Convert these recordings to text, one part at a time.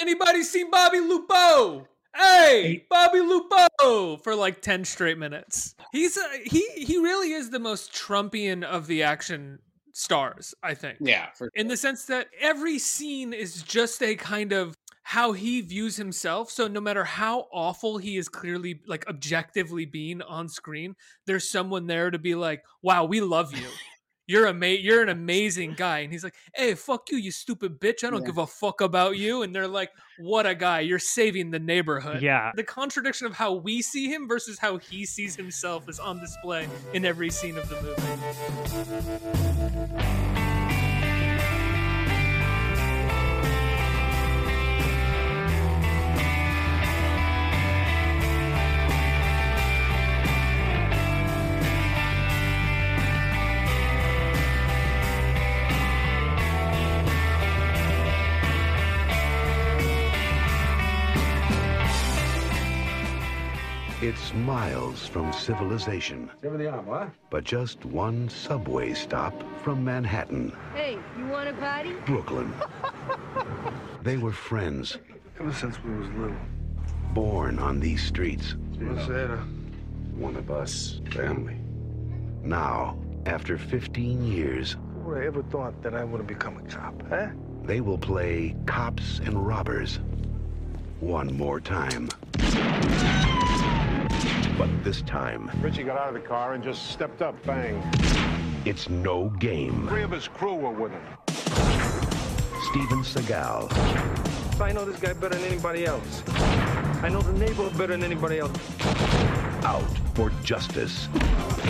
Anybody seen Bobby Lupo? Hey, Bobby Lupo for like 10 straight minutes. He's a, he he really is the most Trumpian of the action stars, I think. Yeah, for In the sense that every scene is just a kind of how he views himself. So no matter how awful he is clearly like objectively being on screen, there's someone there to be like, "Wow, we love you." You're ama- you're an amazing guy. And he's like, hey, fuck you, you stupid bitch. I don't Yeah. give a fuck about you. And they're like, what a guy. You're saving the neighborhood. Yeah. The contradiction of how we see him versus how he sees himself is on display in every scene of the movie. Miles from civilization, Give the arm, what? but just one subway stop from Manhattan, Hey, you want a party? Brooklyn. They were friends, Ever since we was little. born on these streets. What's that? One of us, family. Now, after 15 years, Who would have ever thought that I would have become a cop, huh? they will play cops and robbers one more time. But this time, Richie got out of the car and just stepped up, bang. it's no game. Three of his crew were with him. Steven Seagal, I know this guy better than anybody else. I know the neighborhood better than anybody else. out for justice.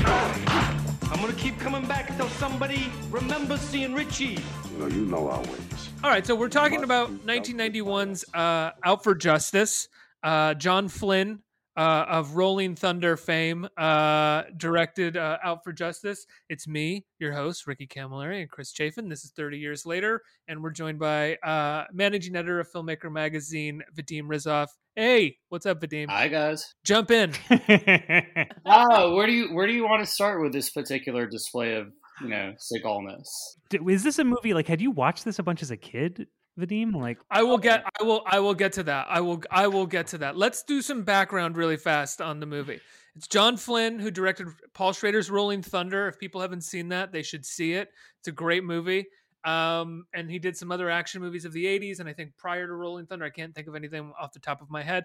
I'm gonna keep coming back until somebody remembers seeing Richie. You know, you know our ways. All right, so we're talking about 1991's uh, Out for Justice. Uh, John Flynn uh, of Rolling Thunder fame uh, directed uh, Out for Justice. It's me, your host, Ricky Camilleri, and Chris Chafin. This is 30 years later, and we're joined by uh, managing editor of Filmmaker Magazine, Vadim Rizov. Hey, what's up, Vadim? Hi guys. Jump in. Oh, where do you where do you want to start with this particular display of you know Seagalness? D- Is this a movie like had you watched this a bunch as a kid, Vadim? Like I will get I will I will get to that. I will I will get to that. Let's do some background really fast on the movie. It's John Flynn who directed Paul Schrader's Rolling Thunder. If people haven't seen that, they should see it. It's a great movie. Um, and he did some other action movies of the 80s and I think prior to Rolling Thunder, I can't think of anything off the top of my head.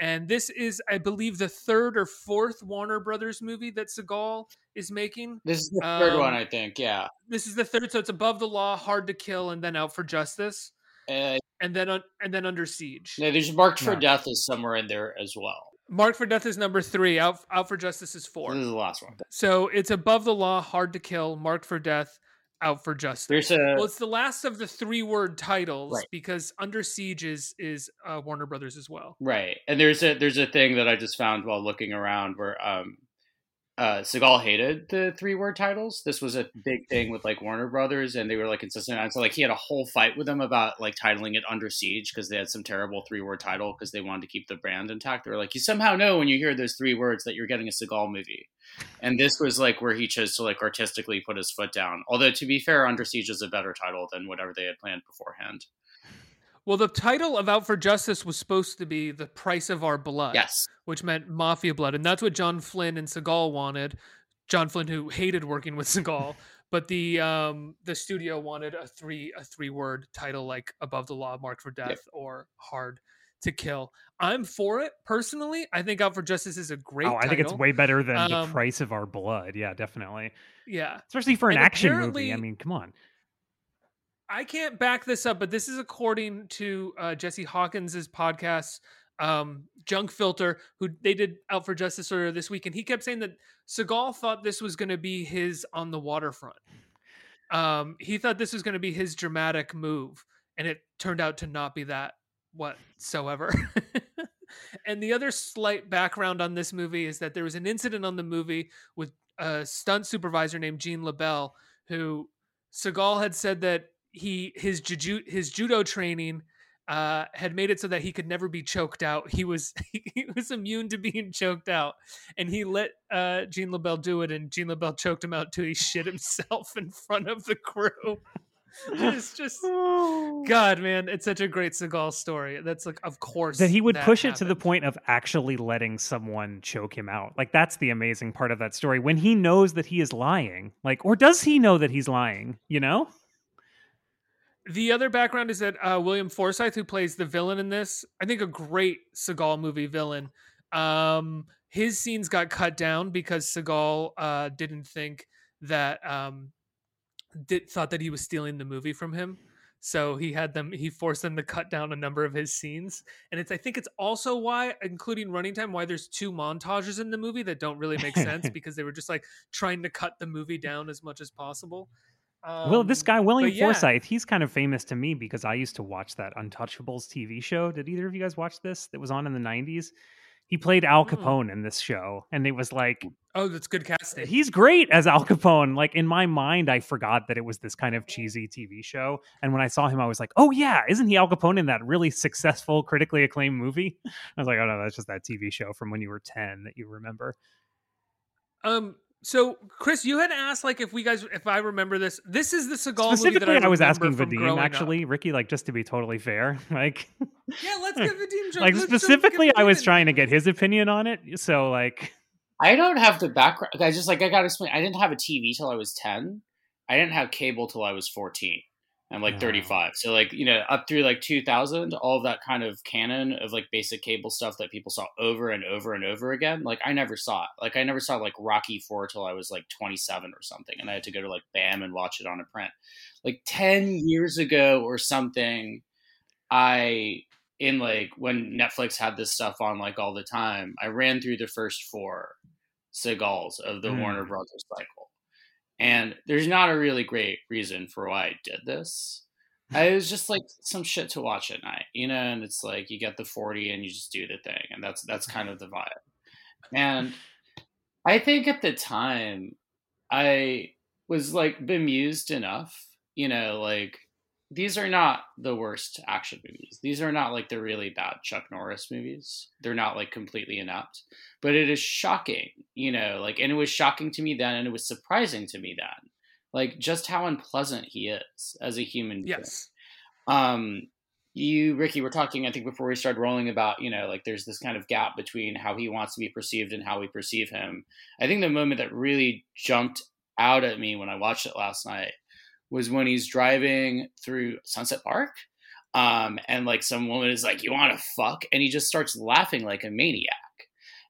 And this is, I believe, the third or fourth Warner Brothers movie that Seagal is making. This is the third one, Um, I think. Yeah. This is the third, so it's Above the Law, Hard to Kill, and then Out for Justice, Uh, and then un- and then Under Siege. no, there's Marked for Yeah. Death is somewhere in there as well. Marked for Death is number three. Out Out for Justice is four. This is the last one. So it's Above the Law, Hard to Kill, Marked for Death, Out for Justice. There's a well, it's the last of the three word titles Right. because Under Siege is is uh, Warner Brothers as well. right, and there's a there's a thing that I just found while looking around where um, uh, Seagal hated the three word titles. This was a big thing with like Warner Brothers, and they were like insistent on. So like he had a whole fight with them about like titling it Under Siege because they had some terrible three word title because they wanted to keep the brand intact. They were like, you somehow know when you hear those three words that you're getting a Seagal movie. And this was like where he chose to like artistically put his foot down. Although to be fair, Under Siege is a better title than whatever they had planned beforehand. Well, the title of Out for Justice was supposed to be The Price of Our Blood. Yes. which meant mafia blood, and that's what John Flynn and Seagal wanted. John Flynn, who hated working with Seagal, but the um the studio wanted a three a three word title like Above the Law, Marked for Death, or Hard to Kill. I'm for it personally. I think Out for Justice is a great. oh, I think it's way better than the Um, price of our blood. Yeah, definitely. yeah. Especially for an action movie. I mean, come on. I can't back this up, but this is according to uh, Jesse Hawken's podcast, um, Junk Filter, who they did Out for Justice earlier this week, and he kept saying that Seagal thought this was going to be his on the waterfront. Um, he thought this was going to be his dramatic move, and it turned out to not be that whatsoever. and the other slight background on this movie is that there was an incident on the movie with a stunt supervisor named Gene LeBell, who Seagal had said that he his juju his judo training uh, had made it so that he could never be choked out. He was he was immune to being choked out, and he let uh, Gene LeBell do it, and Gene LeBell choked him out till he shit himself in front of the crew. it's just God, man, it's such a great Seagal story. That's like, of course, that he would push it to the point of actually letting someone choke him out. Like that's the amazing part of that story. When he knows that he is lying, like, or does he know that he's lying? You know? The other background is that uh, William Forsythe, who plays the villain in this, I think a great Seagal movie villain. Um, his scenes got cut down because Seagal uh, didn't think that um, did thought that he was stealing the movie from him. So he had them. He forced them to cut down a number of his scenes, and it's. I think it's also why, including running time, why there's two montages in the movie that don't really make sense because they were just like trying to cut the movie down as much as possible. Well, this Um, guy William yeah. Forsythe, he's kind of famous to me because I used to watch that Untouchables TV show. Did either of you guys watch this? That was on in the '90s. He played Al Mm. Capone in this show, and it was like Oh, that's good casting. he's great as Al Capone. Like in my mind, I forgot that it was this kind of cheesy TV show, and when I saw him, I was like, "Oh yeah, isn't he Al Capone in that really successful, critically acclaimed movie?" I was like, "Oh no, that's just that TV show from when you were ten that you remember." Um. So, Chris, you had asked like if we guys, if I remember this. This is the Seagal movie that Specifically, I, I, was asking from growing Vadim up. actually, Ricky, like just to be totally fair, like, Yeah, let's give Vadim. like specifically, I was trying to get his opinion on it. So like, I don't have the background. I just like I gotta explain. I didn't have a TV till I was ten. I didn't have cable till I was fourteen. I'm like Oh. 35. So like you know up through like 2000, all of that kind of canon of like basic cable stuff that people saw over and over and over again. Like I never saw it. Like I never saw like Rocky Four till I was like 27 or something, and I had to go to like BAM and watch it on a print. Like 10 years ago or something, I in like when Netflix had this stuff on like all the time, I ran through the first four Segals of the Mm. Warner Brothers cycle. And there's not a really great reason for why I did this. I was just like some shit to watch at night, you know, and it's like you get the 40 and you just do the thing, and that's that's kind of the vibe. And I think at the time I was like bemused enough, you know, like these are not the worst action movies. These are not like the really bad Chuck Norris movies. They're not like completely inept, but it is shocking, you know, like, and it was shocking to me then, and it was surprising to me then, like just how unpleasant he is as a human. being. Yes. Um, you, Ricky, were talking, I think, before we started rolling about, you know, like there's this kind of gap between how he wants to be perceived and how we perceive him. I think the moment that really jumped out at me when I watched it last night was when he's driving through Sunset Park. Um, and like some woman is like, You want to fuck? And he just starts laughing like a maniac.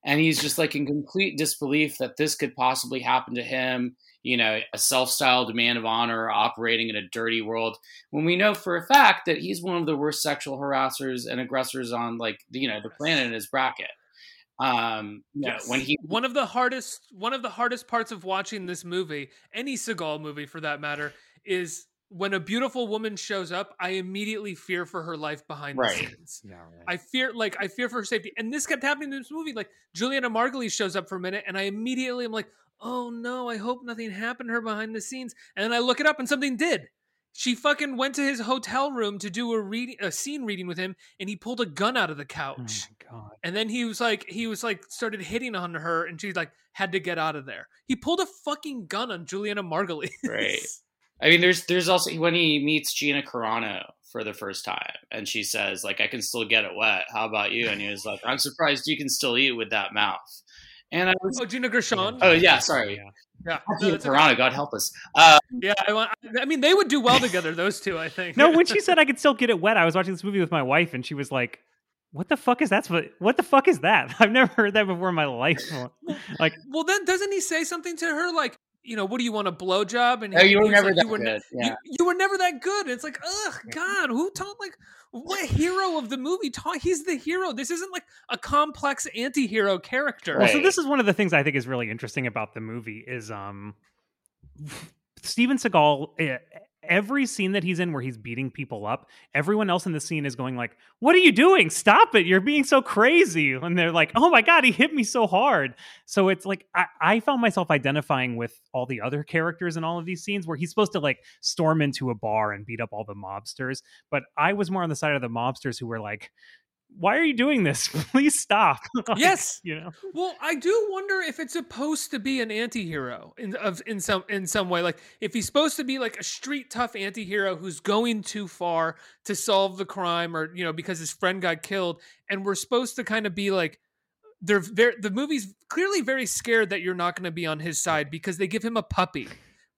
And he's just like in complete disbelief that this could possibly happen to him, you know, a self styled man of honor operating in a dirty world. When we know for a fact that he's one of the worst sexual harassers and aggressors on like, you know, the planet in his bracket. Um, know, when he one of the hardest one of the hardest parts of watching this movie, any Seagal movie for that matter, is when a beautiful woman shows up, I immediately fear for her life behind Right. the scenes. yeah, right. I fear like I fear for her safety. And this kept happening in this movie. Like Julianna Margulies shows up for a minute and I immediately am like, oh no, I hope nothing happened to her behind the scenes. And then I look it up and something did. She fucking went to his hotel room to do a reading a scene reading with him and he pulled a gun out of the oh couch. my god. And then he was like, he was like, started hitting on her, and she like had to get out of there. He pulled a fucking gun on Julianna Margulies. Right. I mean, there's there's also when he meets Gina Carano for the first time, and she says like, "I can still get it wet. How about you?" And he was like, "I'm surprised you can still eat with that mouth." And I was, Oh, Gina Gershon. oh yeah, sorry, Yeah. yeah, no, Gina okay. Carano, God help us. Uh, yeah. I, want, I mean, they would do well together. Those two, I think. No, when she said I could still get it wet, I was watching this movie with my wife, and she was like, "What the fuck is that? What what the fuck is that? I've never heard that before in my life." Like, well, then doesn't he say something to her like, you know, what do you want a blowjob? And oh, you were never like, that you were good. yeah. You, you were never that good. It's like, ugh, God, who taught like what hero of the movie taught? He's the hero. This isn't like a complex anti-hero character. well, so this is one of the things I think is really interesting about the movie is um, Steven Seagal. Every scene that he's in where he's beating people up, everyone else in the scene is going like, "What are you doing? Stop it! You're being so crazy!" And they're like, "Oh my god, he hit me so hard!" So it's like I, I found myself identifying with all the other characters in all of these scenes where he's supposed to like storm into a bar and beat up all the mobsters, but I was more on the side of the mobsters who were like, why are you doing this? Please stop. Like, Yes. you know. Well, I do wonder if it's supposed to be an anti-hero in of in some in some way. Like if he's supposed to be like a street tough anti-hero who's going too far to solve the crime or you know because his friend got killed and we're supposed to kind of be like they're very the movie's clearly very scared that you're not going to be on his side because they give him a puppy.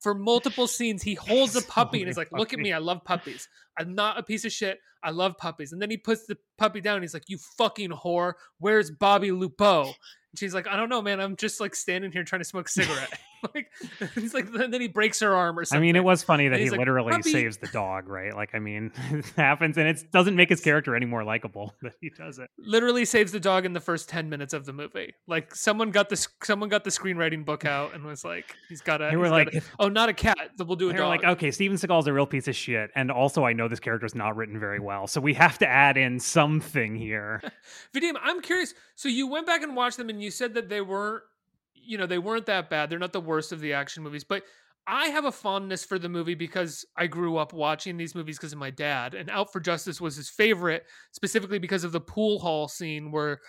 For multiple scenes, he holds a puppy and is like, "Look at me, I love puppies. I'm not a piece of shit. I love puppies." And then he puts the puppy down. He's like, "You fucking whore. Where's Bobby Lupo?" And she's like, "I don't know, man. I'm just like standing here trying to smoke a cigarette." like he's like, then he breaks her arm or something. I mean, it was funny that he like, literally "Puppy." saves the dog, right? Like, I mean, it happens, and it doesn't make his character any more likable that he does it. literally saves the dog in the first 10 minutes of the movie. Like someone got the someone got the screenwriting book out and was like, he's got a They were like, gotta- oh, not a cat. We'll do a dog. like, okay, Steven Seagal's a real piece of shit, and also I know this character's not written very well, so we have to add in something here. Vadim, I'm curious. So you went back and watched them, and you said that they weren't, you know, they weren't that bad. They're not the worst of the action movies, but I have a fondness for the movie because I grew up watching these movies because of my dad, and Out for Justice was his favorite, specifically because of the pool hall scene where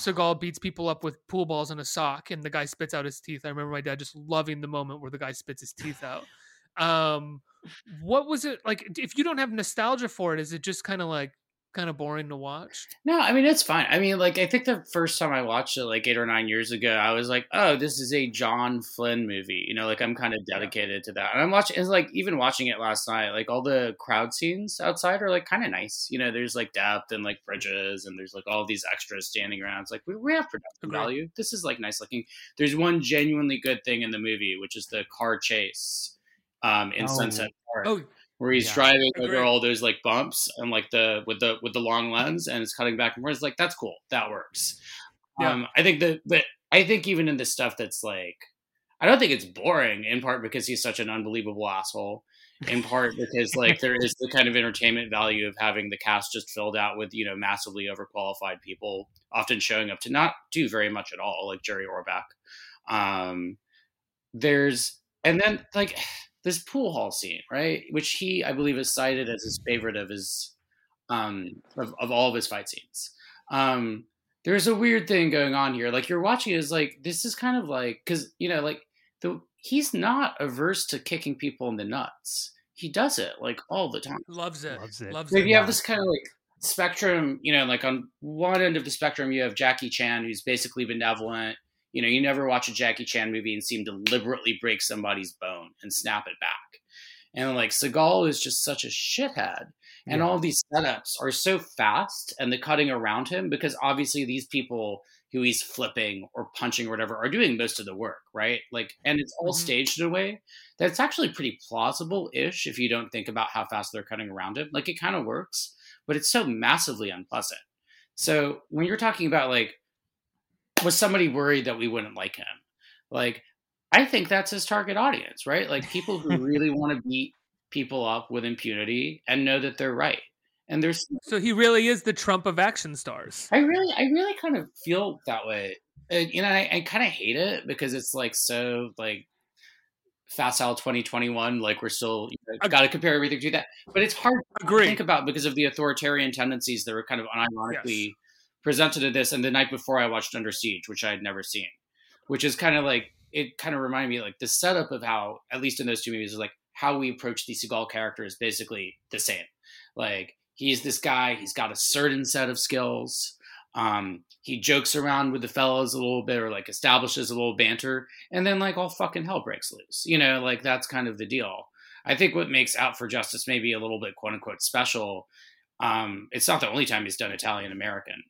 Seagal beats people up with pool balls in a sock, and the guy spits out his teeth. I remember my dad just loving the moment where the guy spits his teeth out. Um, what was it like? If you don't have nostalgia for it, is it just kind of like kind of boring to watch? No, I mean it's fine. I mean, like I think the first time I watched it, like eight or nine years ago, I was like, "Oh, this is a John Flynn movie." You know, like I'm kind of dedicated to that. And I'm watching, it's like even watching it last night, like all the crowd scenes outside are like kind of nice. You know, there's like depth and like bridges, and there's like all these extras standing around. It's like we, we have production Agreed. value. This is like nice looking. There's one genuinely good thing in the movie, which is the car chase um, in Oh. Sunset Park Oh, where he's Yeah. driving over Agreed. all those like bumps and like the with the with the long lens and it's cutting back and forth. It's like that's cool. That works. Yeah. Um, I think that, but I think even in the stuff that's like, I don't think it's boring. In part because he's such an unbelievable asshole. In part because like there is the kind of entertainment value of having the cast just filled out with you know massively overqualified people, often showing up to not do very much at all, like Jerry Orbach. Um, there's and then like this pool hall scene, right? Which he, I believe, is cited as his favorite of his um of, of all of his fight scenes. Um there's a weird thing going on here. Like you're watching is like this is kind of like because you know, like the he's not averse to kicking people in the nuts. He does it like all the time. loves it. Loves it. Loves Like it. you have this kind of like spectrum, you know, like on one end of the spectrum, you have Jackie Chan, who's basically benevolent. You know, you never watch a Jackie Chan movie and see him deliberately break somebody's bone and snap it back. And like Seagal is just such a shithead. And Yeah. all these setups are so fast and the cutting around him because obviously these people who he's flipping or punching or whatever are doing most of the work, right? Like, and it's all Mhm. staged in a way that's actually pretty plausible ish if you don't think about how fast they're cutting around him. Like, it kind of works, but it's so massively unpleasant. So, when you're talking about like, was somebody worried that we wouldn't like him? Like, I think that's his target audience, right? Like, people who really want to beat people up with impunity and know that they're right. And there's So he really is the Trump of action stars. I really, I really kind of feel that way. And, you know, I, I kind of hate it because it's like so like facile 2021. Like we're still you know, got to compare everything to that. But it's hard to Agree. think about because of the authoritarian tendencies that were kind of unironically presented to this. And the night before, I watched Under Siege, which I had never seen, which is kind of like it kind of reminded me like the setup of how, at least in those two movies, is like how we approach the Seagal character is basically the same. Like he's this guy, he's got a certain set of skills. Um, he jokes around with the fellows a little bit or like establishes a little banter, and then like all fucking hell breaks loose. You know, like that's kind of the deal. I think what makes Out for Justice maybe a little bit quote unquote special. Um, it's not the only time he's done Italian American,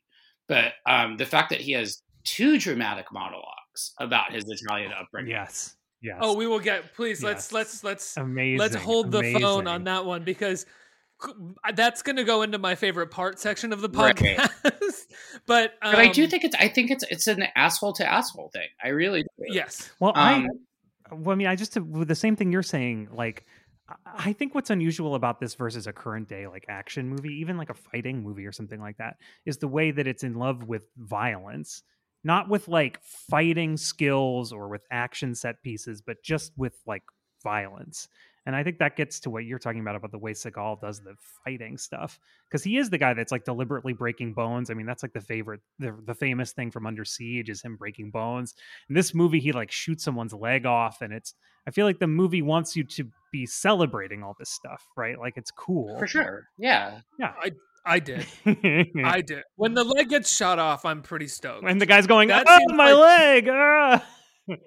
but um, the fact that he has two dramatic monologues about his Italian upbringing. Yes. Yes. Oh, we will get. Please let's Yes. let's let's amazing. let's hold the phone on that one because that's going to go into my favorite part section of the Right. podcast. but um, But I do think it's I think it's it's an asshole to asshole thing. I really do. yes. Well, Um, I, well, I mean, I just the same thing you're saying. Like, I- think what's unusual about this versus a current day like action movie, even like a fighting movie or something like that, is the way that it's in love with violence, not with like fighting skills or with action set pieces, but just with like violence. And I think that gets to what you're talking about about the way Seagal does the fighting stuff because he is the guy that's like deliberately breaking bones. I mean, that's like the favorite, the, the famous thing from Under Siege is him breaking bones. In this movie, he like shoots someone's leg off, and it's. I feel like the movie wants you to be celebrating all this stuff, right? Like it's cool For sure. Yeah. Yeah. I I did. I did. When the leg gets shot off, I'm pretty stoked. and the guy's going, That "Oh, seems my leg!" ah."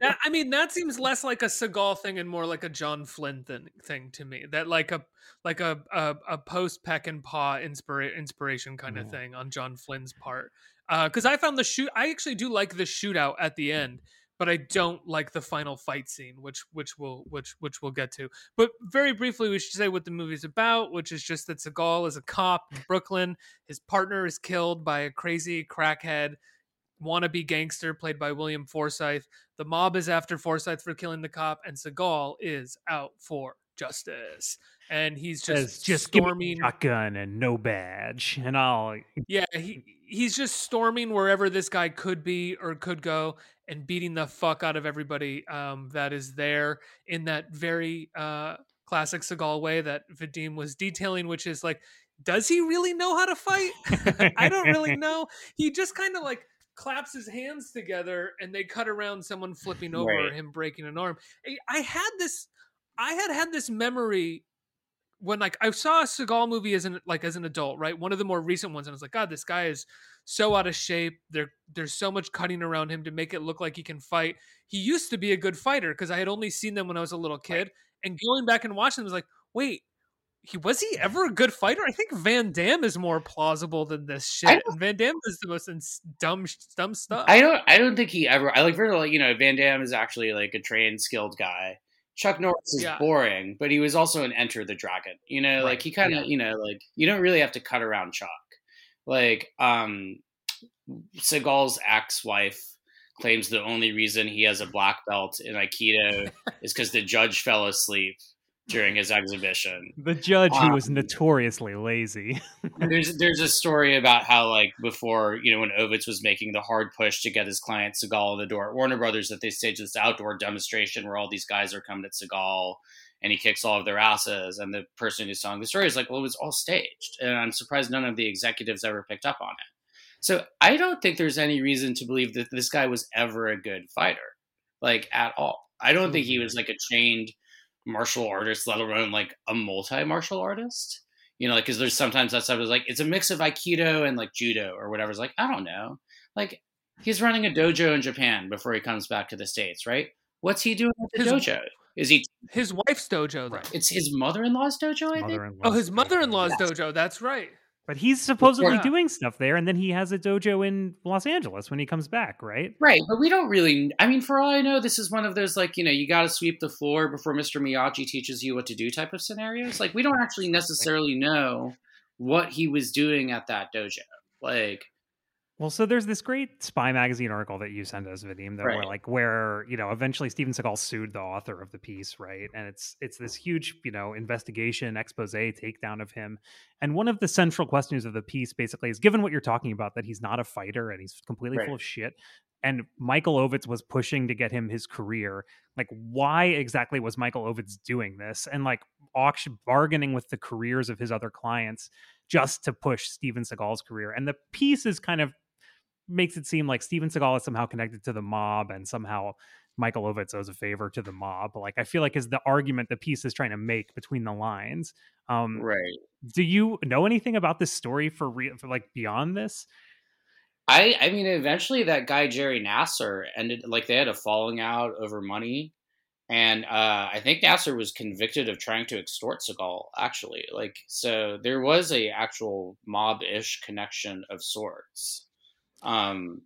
That- I mean, that seems less like a Seagal thing and more like a John Flynn thing, thing to me. That like a like a a, a post Peckinpah inspira- inspiration kind of thing on John Flynn's part. Uh, because I found the shoot, I actually do like the shootout at the end, but I don't like the final fight scene, which which we'll which which we'll get to. But very briefly, we should say what the movie's about, which is just that Seagal is a cop in Brooklyn. His partner is killed by a crazy crackhead wannabe gangster played by William Forsythe. The mob is after Forsythe for killing the cop, and Seagal is out for justice. And he's Says, just just storming. a shotgun and no badge, and I'll. Yeah, he he's just storming wherever this guy could be or could go, and beating the fuck out of everybody um, that is there in that very uh, classic Seagal way that Vadim was detailing, which is like, does he really know how to fight? I don't really know. He just kind of like claps his hands together and they cut around someone flipping over Right. him breaking an arm. I- had this I had had this memory when like I saw a Seagal movie as an like as an adult, right? One of the more recent ones and I was like, god, this guy is so out of shape. There there's so much cutting around him to make it look like he can fight. He used to be a good fighter because I had only seen them when I was a little kid and going back and watching them was like, wait, he was he ever a good fighter? I think Van Damme is more plausible than this shit. Van Damme is the most ins- dumb dumb stuff. I don't. I don't think he ever. I like first of all, you know, Van Damme is actually like a trained, skilled guy. Chuck Norris is Yeah. boring, but he was also an Enter the Dragon. You know, like he kind of, yeah. you know, like you don't really have to cut around Chuck. Like, um, Seagal's ex-wife claims the only reason he has a black belt in Aikido is because the judge fell asleep during his exhibition. The judge, who was Um, notoriously lazy. there's there's a story about how like before you know when Ovitz was making the hard push to get his client Seagal in the door at Warner Brothers that they staged this outdoor demonstration where all these guys are coming at Seagal and he kicks all of their asses. And the person who's telling the story is like well it was all staged. And I'm surprised none of the executives ever picked up on it. So I don't think there's any reason to believe that this guy was ever a good fighter like at all. I don't think he was like a trained martial artist let alone like a multi martial artist you know, like because there's sometimes that stuff is like it's a mix of aikido and like judo or whatever. It's like I don't know, like he's running a dojo in Japan before he comes back to the states, right? What's he doing at the His- dojo? Is he? His wife's dojo, though. It's his mother-in-law's dojo, I think. Oh, his mother-in-law's Yes. dojo. That's right. But he's supposedly Yeah. doing stuff there, and then he has a dojo in Los Angeles when he comes back, right? Right, but we don't really. I mean, for all I know, this is one of those like you know you got to sweep the floor before Mr. Miyagi teaches you what to do type of scenarios. Like we don't actually necessarily know what he was doing at that dojo. Like Well, so there's this great Spy magazine article that you sent us, Vadim, that where Right. like where you know eventually Steven Seagal sued the author of the piece, right? And it's it's this huge you know investigation, expose, takedown of him. And one of the central questions of the piece basically is, given what you're talking about, that he's not a fighter and he's completely Right. full of shit. And Michael Ovitz was pushing to get him his career. Like, why exactly was Michael Ovitz doing this? And like auction bargaining with the careers of his other clients just to push Steven Seagal's career. And the piece is kind of makes it seem like Steven Seagal is somehow connected to the mob and somehow Michael Ovitz owes a favor to the mob. Like I feel like is the argument the piece is trying to make between the lines. Um, right. do you know anything about this story for real for like beyond this? I I mean, eventually that guy Jerry Nasso ended like they had a falling out over money, and uh, I think Nasso was convicted of trying to extort Seagal. Actually, like so, there was a actual mob ish connection of sorts. Um,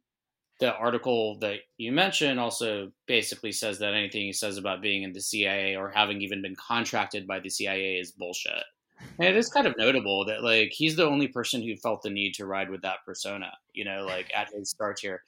the article that you mentioned also basically says that anything he says about being in the CIA or having even been contracted by the CIA is bullshit. And it is kind of notable that like he's the only person who felt the need to ride with that persona, you know, like at his start here.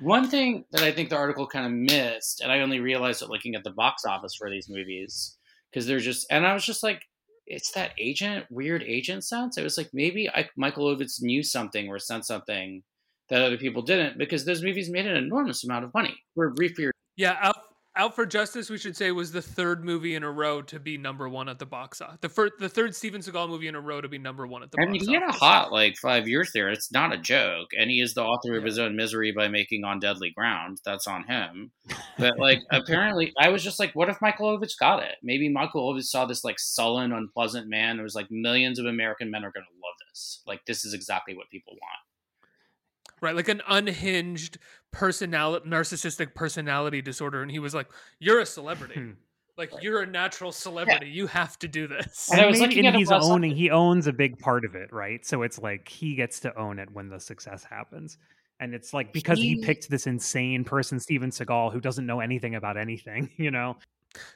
One thing that I think the article kind of missed, and I only realized it looking at the box office for these movies, because they're just, and I was just like, it's that agent, weird agent sense. It was like maybe I, Michael Ovitz knew something or sent something that other people didn't, because those movies made an enormous amount of money brief period. Yeah, Alf, Out for Justice, we should say, was the third movie in a row to be number one at the box office. The first, the third Steven Seagal movie in a row to be number one at the I box mean, he had a hot like five years there. It's not a joke, and he is the author of Yeah. his own misery by making on deadly ground. That's on him. But like, apparently, I was just like, what if Michael Ovitz got it? Maybe Michael Ovitz saw this like sullen, unpleasant man. It was like millions of American men are going to love this. Like, this is exactly what people want. Right? Like an unhinged personality, narcissistic personality disorder, and he was like, "You're a celebrity." Hmm. Like you're a natural celebrity. You have to do this. And I And, was maybe, and at he's last night. owning he owns a big part of it, right? So it's like he gets to own it when the success happens. And it's like because he, He- picked this insane person, Steven Seagal, who doesn't know anything about anything, you know?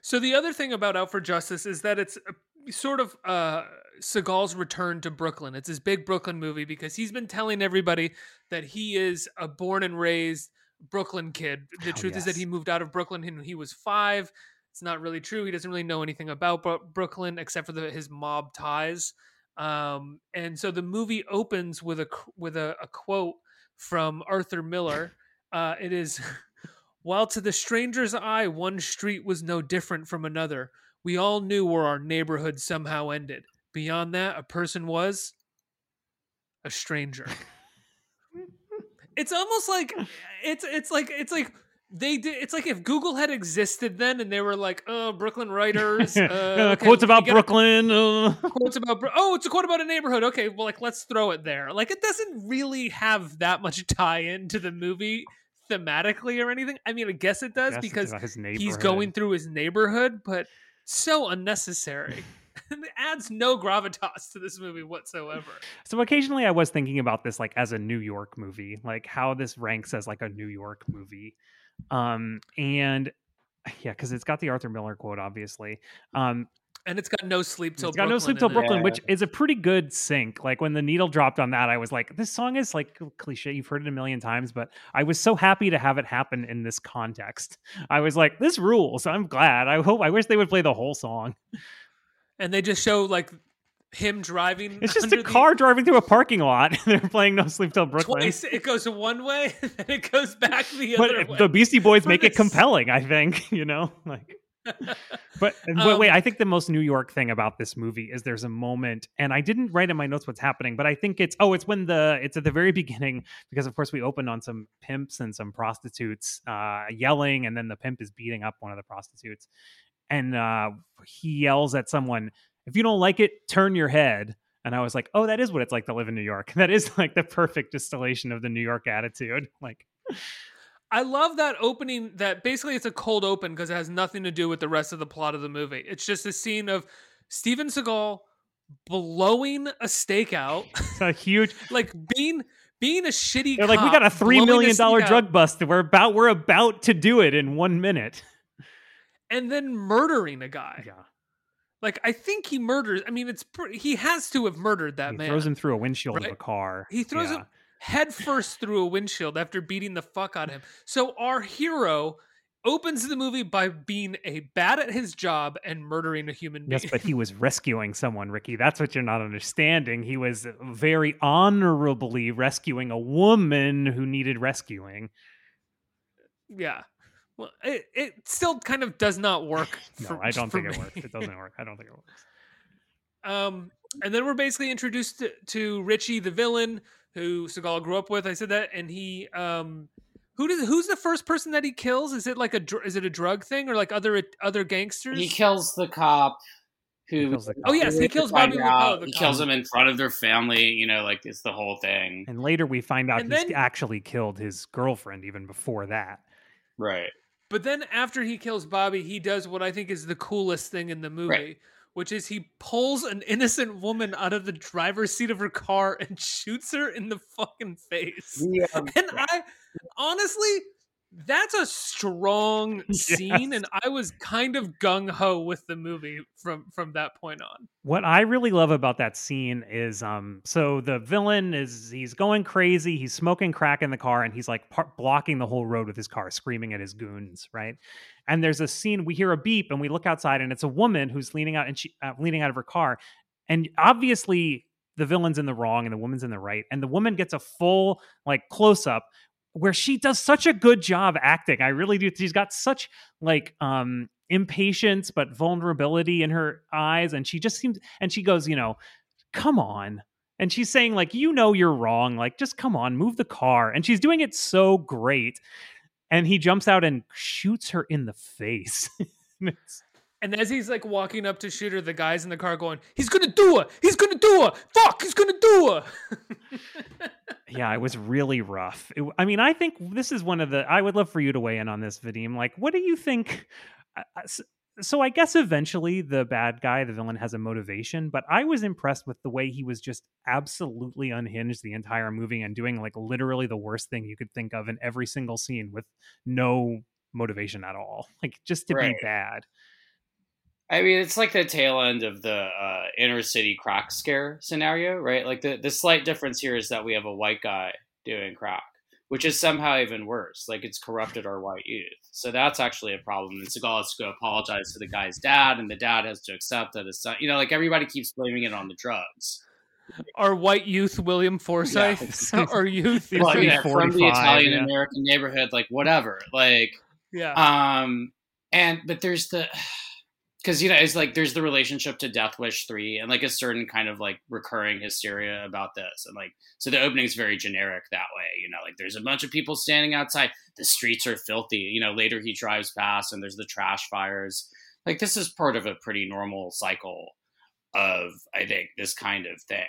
So the other thing about Out for Justice is that it's uh, sort of uh, Seagal's return to Brooklyn. It's his big Brooklyn movie because he's been telling everybody that he is a born and raised Brooklyn kid. The Oh, truth is that he moved out of Brooklyn when he was five. It's not really true. He doesn't really know anything about Brooklyn except for the, his mob ties. Um, and so the movie opens with a with a, a quote from Arthur Miller. Uh, it is. While to the stranger's eye, one street was no different from another, we all knew where our neighborhood somehow ended. Beyond that, a person was a stranger. it's almost like it's it's like it's like they did. It's like if Google had existed then, and they were like, "Oh, Brooklyn writers, uh, okay, quotes about get a- Brooklyn. uh. quotes about oh it's a quote about a neighborhood okay well like let's throw it there like it doesn't really have that much tie into the movie thematically or anything i mean i guess it does Guess because he's going through his neighborhood but so unnecessary it adds no gravitas to this movie whatsoever So occasionally I was thinking about this like as a New York movie, like how this ranks as like a New York movie. Um and yeah, because it's got the Arthur Miller quote, obviously. Um and it's got no sleep till it's got no sleep till. Brooklyn, Yeah. which is a pretty good sync. Like when the needle dropped on that, I was like, this song is like cliche. You've heard it a million times, but I was so happy to have it happen in this context. I was like, this rules. I'm glad. I hope I wish they would play the whole song. And they just show like him driving It's just a the- car driving through a parking lot. They're playing No Sleep Till Brooklyn. twice it goes one way and then it goes back the but other way But the Beastie Boys make it compelling, I think, you know? Like but and wait, wait, Um, I think the most New York thing about this movie is there's a moment, and I didn't write in my notes what's happening, but I think it's oh, it's when the it's at the very beginning because of course we open on some pimps and some prostitutes uh, yelling, and then the pimp is beating up one of the prostitutes, and uh, he yells at someone, "If you don't like it, turn your head." And I was like, "Oh, that is what it's like to live in New York. That is like the perfect distillation of the New York attitude." Like, I love that opening that basically it's a cold open because it has nothing to do with the rest of the plot of the movie. It's just a scene of Steven Seagal blowing a stake out, it's a huge. like being being a shitty. They're like, we got a cop, three blowing million stake dollar drug bust. We're about we're about to do it in one minute. And then murdering a guy. Yeah, Like I think he murders. I mean, it's pretty, he has to have murdered that man. he man. throws him through a windshield of a car. He throws Yeah. him head first through a windshield after beating the fuck out of him. So our hero opens the movie by being a bad at his job and murdering a human being. Yes, but he was rescuing someone, Ricky. That's what you're not understanding. He was very honorably rescuing a woman who needed rescuing. yeah. Well, it, it still kind of does not work. No, for- I don't for think it works. It doesn't work. I don't think it works. Um, and then we're basically introduced to, to Richie, the villain, who Seagal grew up with. I said that, and he, um, who does who's the first person that he kills? Is it like a dr- is it a drug thing or like other other gangsters? He kills the cop who. He kills the Oh, yes, he we kills Bobby out- Lupo, He cop. kills him in front of their family. You know, like it's the whole thing. And later we find out And he's then- actually killed his girlfriend even before that. Right. But then after he kills Bobby, he does what I think is the coolest thing in the movie, which is he pulls an innocent woman out of the driver's seat of her car and shoots her in the fucking face. Yeah. And I honestly, that's a strong scene, Yes. and I was kind of gung ho with the movie from from that point on. What I really love about that scene is um so the villain is he's going crazy, he's smoking crack in the car and he's like par- blocking the whole road with his car, screaming at his goons, right? And there's a scene we hear a beep and we look outside and it's a woman who's leaning out and she uh, leaning out of her car and obviously the villain's in the wrong and the woman's in the right and the woman gets a full like close up where she does such a good job acting. I really do. She's got such like um impatience but vulnerability in her eyes and she just seems and she goes, you know, come on. And she's saying like, you know you're wrong. Like just come on, move the car. And she's doing it so great. And he jumps out and shoots her in the face. It's- And as he's like walking up to Shooter, the guys in the car going, "He's gonna do it! He's gonna do it! Fuck! He's gonna do it!" yeah, it was really rough. It- I mean, I think this is one of the. I would love for you to weigh in on this, Vadim. Like, what do you think? uh, uh, s- So, I guess eventually the bad guy, the villain, has a motivation, but I was impressed with the way he was just absolutely unhinged the entire movie and doing like literally the worst thing you could think of in every single scene with no motivation at all. Like, just to Right. be bad. I mean, it's like the tail end of the uh, inner city crack scare scenario, right? Like the the slight difference here is that we have a white guy doing crack, which is somehow even worse. Like it's corrupted our white youth. So that's actually a problem. And Seagal has to go apologize to the guy's dad, and the dad has to accept that his son. You know, like everybody keeps blaming it on the drugs. Our white youth, William Forsythe, our youth. He's Well, gonna yeah, from the 45, Italian yeah. American neighborhood, like whatever, like yeah. um and but there's the because you know it's like there's the relationship to death wish 3 and like a certain kind of like recurring hysteria about this and like so the opening's very generic that way you know like there's a bunch of people standing outside. The streets are filthy you know later he drives past and there's the trash fires. Like this is part of a pretty normal cycle of i think this kind of thing.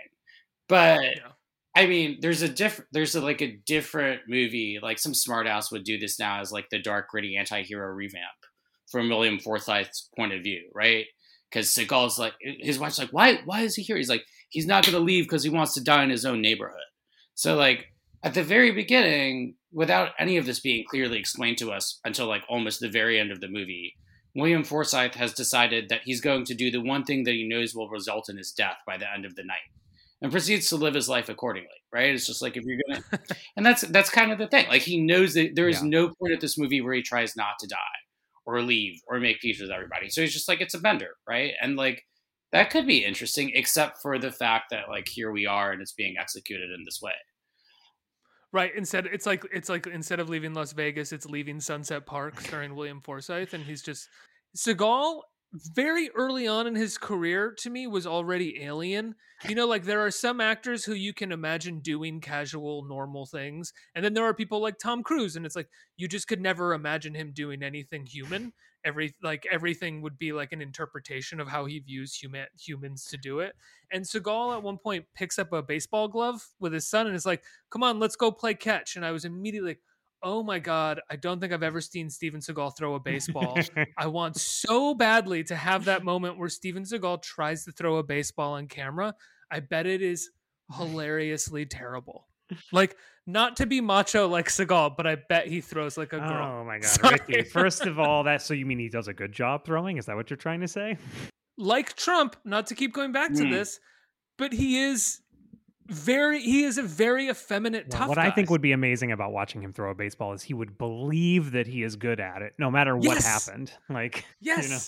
But Yeah. I mean, there's a different, there's a, like a different movie, like some smartass would do this now as like the dark, gritty anti-hero revamp from William Forsythe's point of view, right? Because Seagal's like, his wife's like, why, why is he here? He's like, he's not going to leave because he wants to die in his own neighborhood. So like at the very beginning, without any of this being clearly explained to us until like almost the very end of the movie, William Forsythe has decided that he's going to do the one thing that he knows will result in his death by the end of the night and proceeds to live his life accordingly right it's just like if you're gonna and that's that's kind of the thing like he knows that there is Yeah. no point at this movie where he tries not to die or leave or make peace with everybody so he's just like it's a bender right and like that could be interesting except for the fact that like here we are and it's being executed in this way Right. Instead, it's like it's like instead of leaving Las Vegas, it's leaving Sunset Park, starring William Forsythe, and he's just Seagal. Very early on in his career, to me, was already alien. You know, like there are some actors who you can imagine doing casual, normal things, and then there are people like Tom Cruise, and it's like you just could never imagine him doing anything human. Every like everything would be like an interpretation of how he views human humans to do it. And Seagal at one point picks up a baseball glove with his son and is like, come on, let's go play catch. And I was immediately like, oh my God, I don't think I've ever seen Steven Seagal throw a baseball. I want so badly to have that moment where Steven Seagal tries to throw a baseball on camera. I bet it is hilariously terrible. Like, not to be macho like Seagal, but I bet he throws like a girl. Oh my god, Sorry. Ricky! First of all, that so you mean he does a good job throwing? Is that what you're trying to say? like Trump, not to keep going back to Hmm. this, but he is very he is a very effeminate Well, tough what I think would be amazing about watching him throw a baseball is he would believe that he is good at it, no matter what Yes. happened. Like, Yes. you know,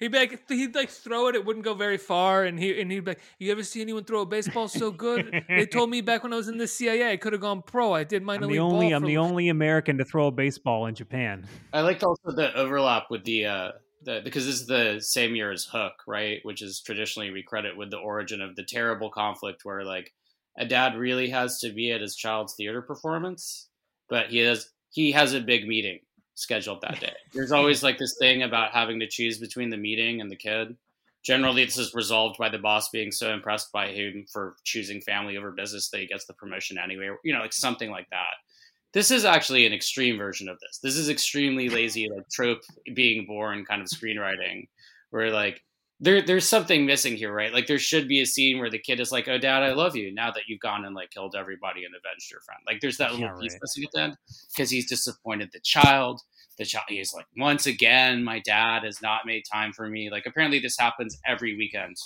He'd be like he'd like throw it, it wouldn't go very far, and he and he'd be like, "You ever see anyone throw a baseball so good? they told me back when I was in the CIA, I could have gone pro. I did minor I'm the only ball I'm for- the only American to throw a baseball in Japan. i liked also the overlap with the uh the, because this is the same year as hook right? Which is traditionally we credit with the origin of the terrible conflict where like a dad really has to be at his child's theater performance but he has he has a big meeting scheduled that day. There's always like this thing about having to choose between the meeting and the kid. Generally this is resolved by the boss being so impressed by him for choosing family over business that he gets the promotion anyway you know like something like that this is actually an extreme version of this. This is extremely lazy like trope being born kind of screenwriting where like there there's something missing here right? Like there should be a scene where the kid is like oh dad i love you now that you've gone and like killed everybody and avenged your friend. Like there's that little Yeah, piece right. missing at the end because he's disappointed the child. The child he's like once again my dad has not made time for me. Like apparently this happens every weekend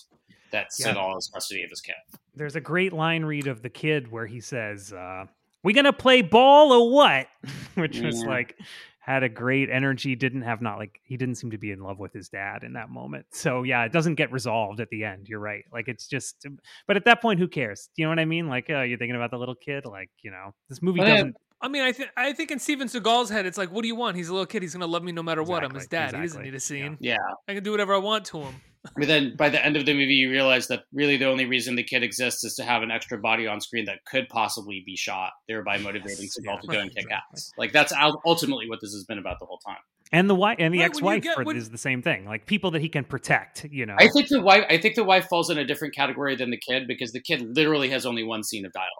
that Yeah. Seagal has custody of his kid. There's a great line read of the kid where he says, uh, "We gonna play ball or what?" Which was like, had a great energy. Didn't have not like he didn't seem to be in love with his dad in that moment. So yeah, it doesn't get resolved at the end. You're right. Like it's just, but at that point, who cares? You know what I mean? Like, uh, you're thinking about the little kid. Like, you know, this movie Well, yeah, doesn't. I mean, I think I think in Steven Seagal's head, it's like, what do you want? He's a little kid. He's gonna love me no matter what. I'm his Exactly, dad. He doesn't exactly, need a scene. Yeah. I can do whatever I want to him. But then by the end of the movie, you realize that really the only reason the kid exists is to have an extra body on screen that could possibly be shot, thereby motivating Yes, Seagal yeah, to go and kick exactly. ass. Like that's ultimately what this has been about the whole time. And the wife and the Right, ex-wife get- are- when- is the same thing. Like people that he can protect. You know, I think the wife. I think the wife falls in a different category than the kid because the kid literally has only one scene of dialogue.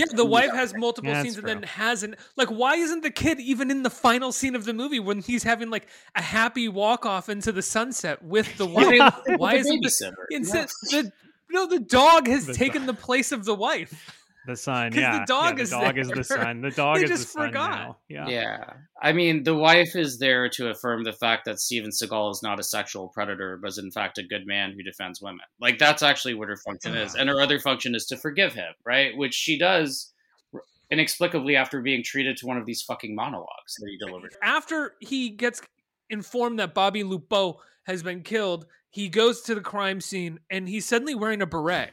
Yeah, the wife has multiple Yeah, scenes that's and then hasn't. Like, why isn't the kid even in the final scene of the movie when he's having like a happy walk off into the sunset with the wife? They- why the isn't the, babysitter? instead the no the dog has The taken dog. the place of the wife? The son. 'Cause the Yeah, dog yeah, is the dog is the there. son. The dog They is just the son forgot. now. Yeah. Yeah. I mean, the wife is there to affirm the fact that Steven Seagal is not a sexual predator, but is in fact a good man who defends women. Like, that's actually what her function is. And her other function is to forgive him, right? Which she does inexplicably after being treated to one of these fucking monologues that he delivered. After he gets informed that Bobby Lupo has been killed, he goes to the crime scene and he's suddenly wearing a beret.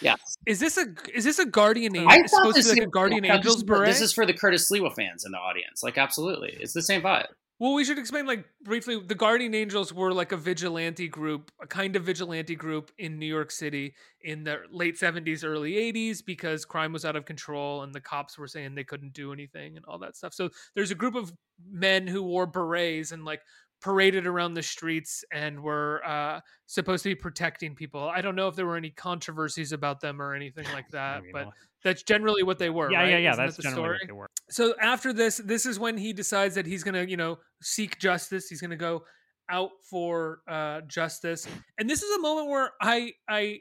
Yes. Is this a is this a guardian angel? I thought supposed to this be like a guardian yeah, angel's this, is- beret. This is for the Curtis Sliwa fans in the audience. Like, absolutely. It's the same vibe. Well, we should explain like briefly. The Guardian Angels were like a vigilante group, a kind of vigilante group in New York City in the late seventies, early eighties, because crime was out of control and the cops were saying they couldn't do anything and all that stuff. So there's a group of men who wore berets and like paraded around the streets and were uh, supposed to be protecting people. I don't know if there were any controversies about them or anything like that, but uh, that's generally what they were. yeah, right? yeah, yeah. Isn't that That's the generally story? what they were. so after this this is when he decides that he's gonna you know seek justice he's gonna go out for uh justice and this is a moment where i i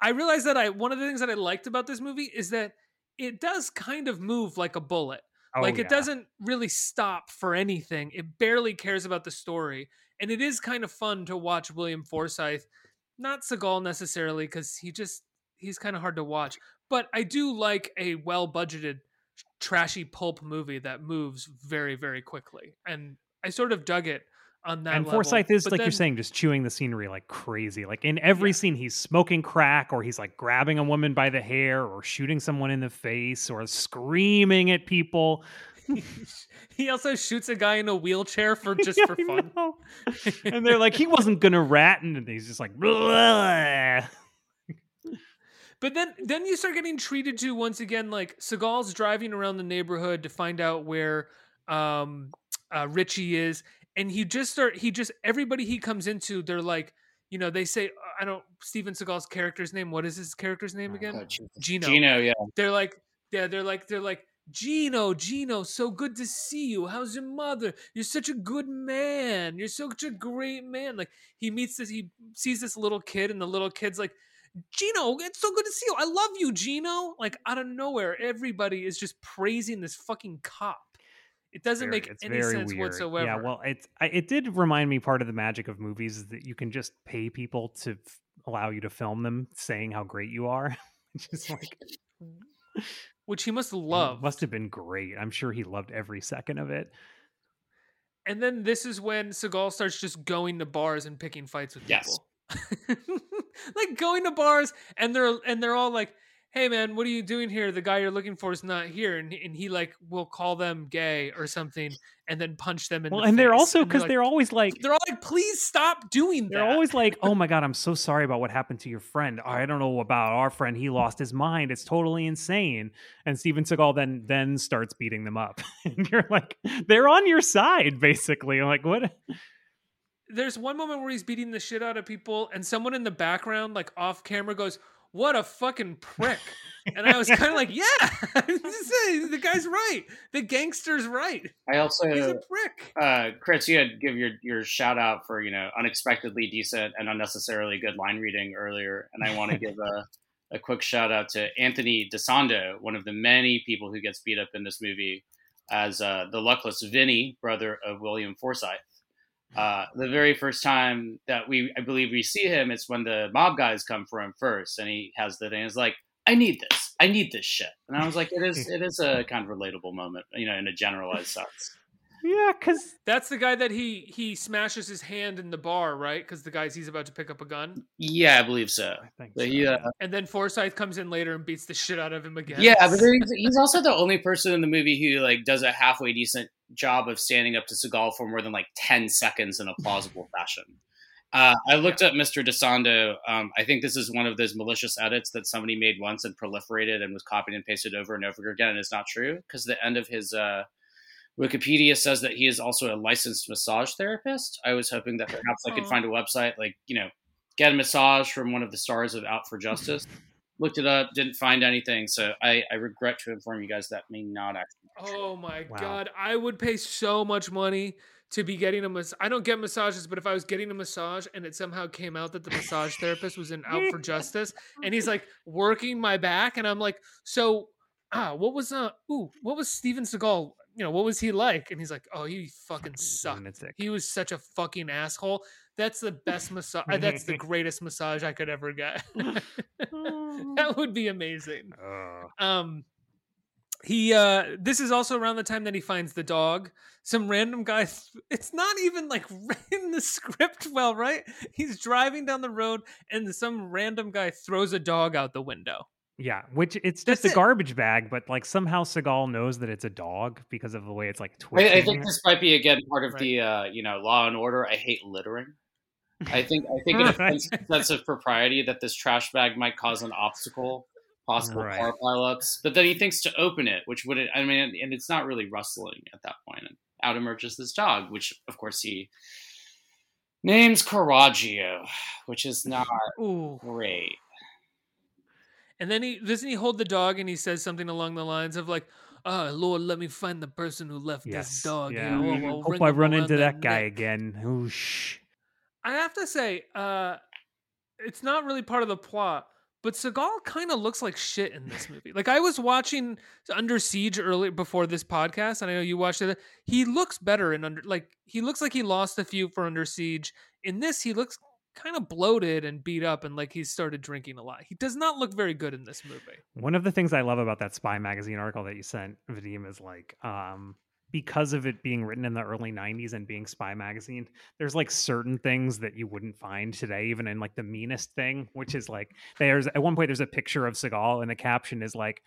i realized that i one of the things that i liked about this movie is that it does kind of move like a bullet Oh, like yeah. it doesn't really stop for anything it barely cares about the story and it is kind of fun to watch william forsythe not seagal necessarily because he just he's kind of hard to watch but i do like a well budgeted trashy pulp movie that moves very very quickly and i sort of dug it on that and level. Forsythe is But like you're saying, just chewing the scenery like crazy. Like in every Yeah. scene, he's smoking crack, or he's like grabbing a woman by the hair, or shooting someone in the face, or screaming at people. he also shoots a guy in a wheelchair for just Yeah, for fun and they're like, he wasn't gonna rat, and he's just like, "Blah." But then then you start getting treated to once again like Seagal's driving around the neighborhood to find out where um uh Richie is and he just start he just everybody he comes into they're like you know they say I don't Steven Seagal's character's name what is his character's name oh, again Oh, Gino Gino, yeah. they're like yeah they're like they're like Gino Gino so good to see you how's your mother you're such a good man you're such a great man like he meets this he sees this little kid and the little kid's like Gino, it's so good to see you. I love you, Gino. Like out of nowhere, everybody is just praising this fucking cop. It doesn't Very- make any sense weird. whatsoever. Yeah, well, it it did remind me part of the magic of movies is that you can just pay people to f- allow you to film them saying how great you are. just like which he must it love. must have been great. I'm sure he loved every second of it. And then this is when Seagal starts just going to bars and picking fights with Yes. people. like going to bars and they're and they're all like, "Hey man, what are you doing here? The guy you're looking for is not here." And and he like will call them gay or something and then punch them in Well, the and they're also because like- they're always like they're all like, "Please stop doing that. They're that." always like, "Oh my god, I'm so sorry about what happened to your friend. I don't know about our friend. He lost his mind. It's totally insane." And Steven Seagal then then starts beating them up, and you're like, "They're on your side, basically." I'm like, "What?" there's one moment where he's beating the shit out of people and someone in the background like off camera goes what a fucking prick. And i was kind of like yeah the guy's right. The gangster's right. I also he's a prick. uh, Chris, you had give your your shout out for you know unexpectedly decent and unnecessarily good line reading earlier, and I want to give a a quick shout out to Anthony DeSando, one of the many people who gets beat up in this movie as uh, the luckless Vinny, brother of William Forsythe. Uh, the very first time that we, I believe, we see him, it's when the mob guys come for him first, and he has the thing. It's like, I need this. I need this shit. And I was like, it is, it is a kind of relatable moment, you know, in a generalized sense. Yeah, because That's the guy that he he smashes his hand in the bar, right? Because the guy's he's about to pick up a gun, Yeah, I believe so. I think But so. he, uh, and then Forsythe comes in later and beats the shit out of him again. Yeah, but he's, he's also the only person in the movie who like does a halfway decent job of standing up to Seagal for more than like ten seconds in a plausible fashion. Uh, I looked up Mr. DeSando. Um, I think this is one of those malicious edits that somebody made once and proliferated and was copied and pasted over and over again, and it's not true because the end of his uh, Wikipedia says that he is also a licensed massage therapist. I was hoping that perhaps I could find a website like you know get a massage from one of the stars of Out for Justice. Looked it up, didn't find anything, so I, I regret to inform you guys that may not actually. be. Oh my Wow. god, I would pay so much money to be getting a massage. I don't get massages, but if I was getting a massage and it somehow came out that the massage therapist was in Out for Justice and he's like working my back and I'm like, "So, ah, what was uh ooh, what was Steven Seagal, you know, what was he like?" And he's like, "Oh, he fucking sucked. lunatic. He was such a fucking asshole." That's the best massage. That's the greatest massage I could ever get. that would be amazing Ugh. um he uh this is also around the time that he finds the dog some random guy th- it's not even like in the script well right he's driving down the road and some random guy throws a dog out the window Yeah, which it's That's just a it. garbage bag, but like somehow Seagal knows that it's a dog because of the way it's like I, twitching. I think this might be again part of Right. the uh, you know Law and Order. I hate littering. I think I think in a Right. sense, sense of propriety that this trash bag might cause an obstacle, possible Right. car pileups. But then he thinks to open it, which would I mean, and it's not really rustling at that point. And out emerges this dog, which of course he names Coraggio, which is not ooh great. And then he doesn't he hold the dog and he says something along the lines of like oh lord let me find the person who left yes. this dog yeah. here. I'll- Mm, I'll Hope I run into that guy neck." again. Oosh. I have to say, uh, it's not really part of the plot, but Seagal kind of looks like shit in this movie. Like I was watching Under Siege earlier before this podcast, and I know you watched it. He looks better in Under, like he looks like he lost a few for Under Siege. In this, he looks kind of bloated and beat up, and like he's started drinking a lot. He does not look very good in this movie. One of the things I love about that Spy magazine article that you sent, Vadim, is like um because of it being written in the early 90s and being Spy magazine, there's like certain things that you wouldn't find today, even in like the meanest thing, which is like there's at one point there's a picture of Seagal and the caption is like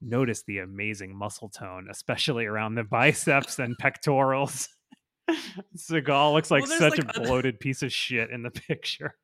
notice the amazing muscle tone, especially around the biceps and pectorals. Seagal looks like Well, such like, a other- bloated piece of shit in the picture.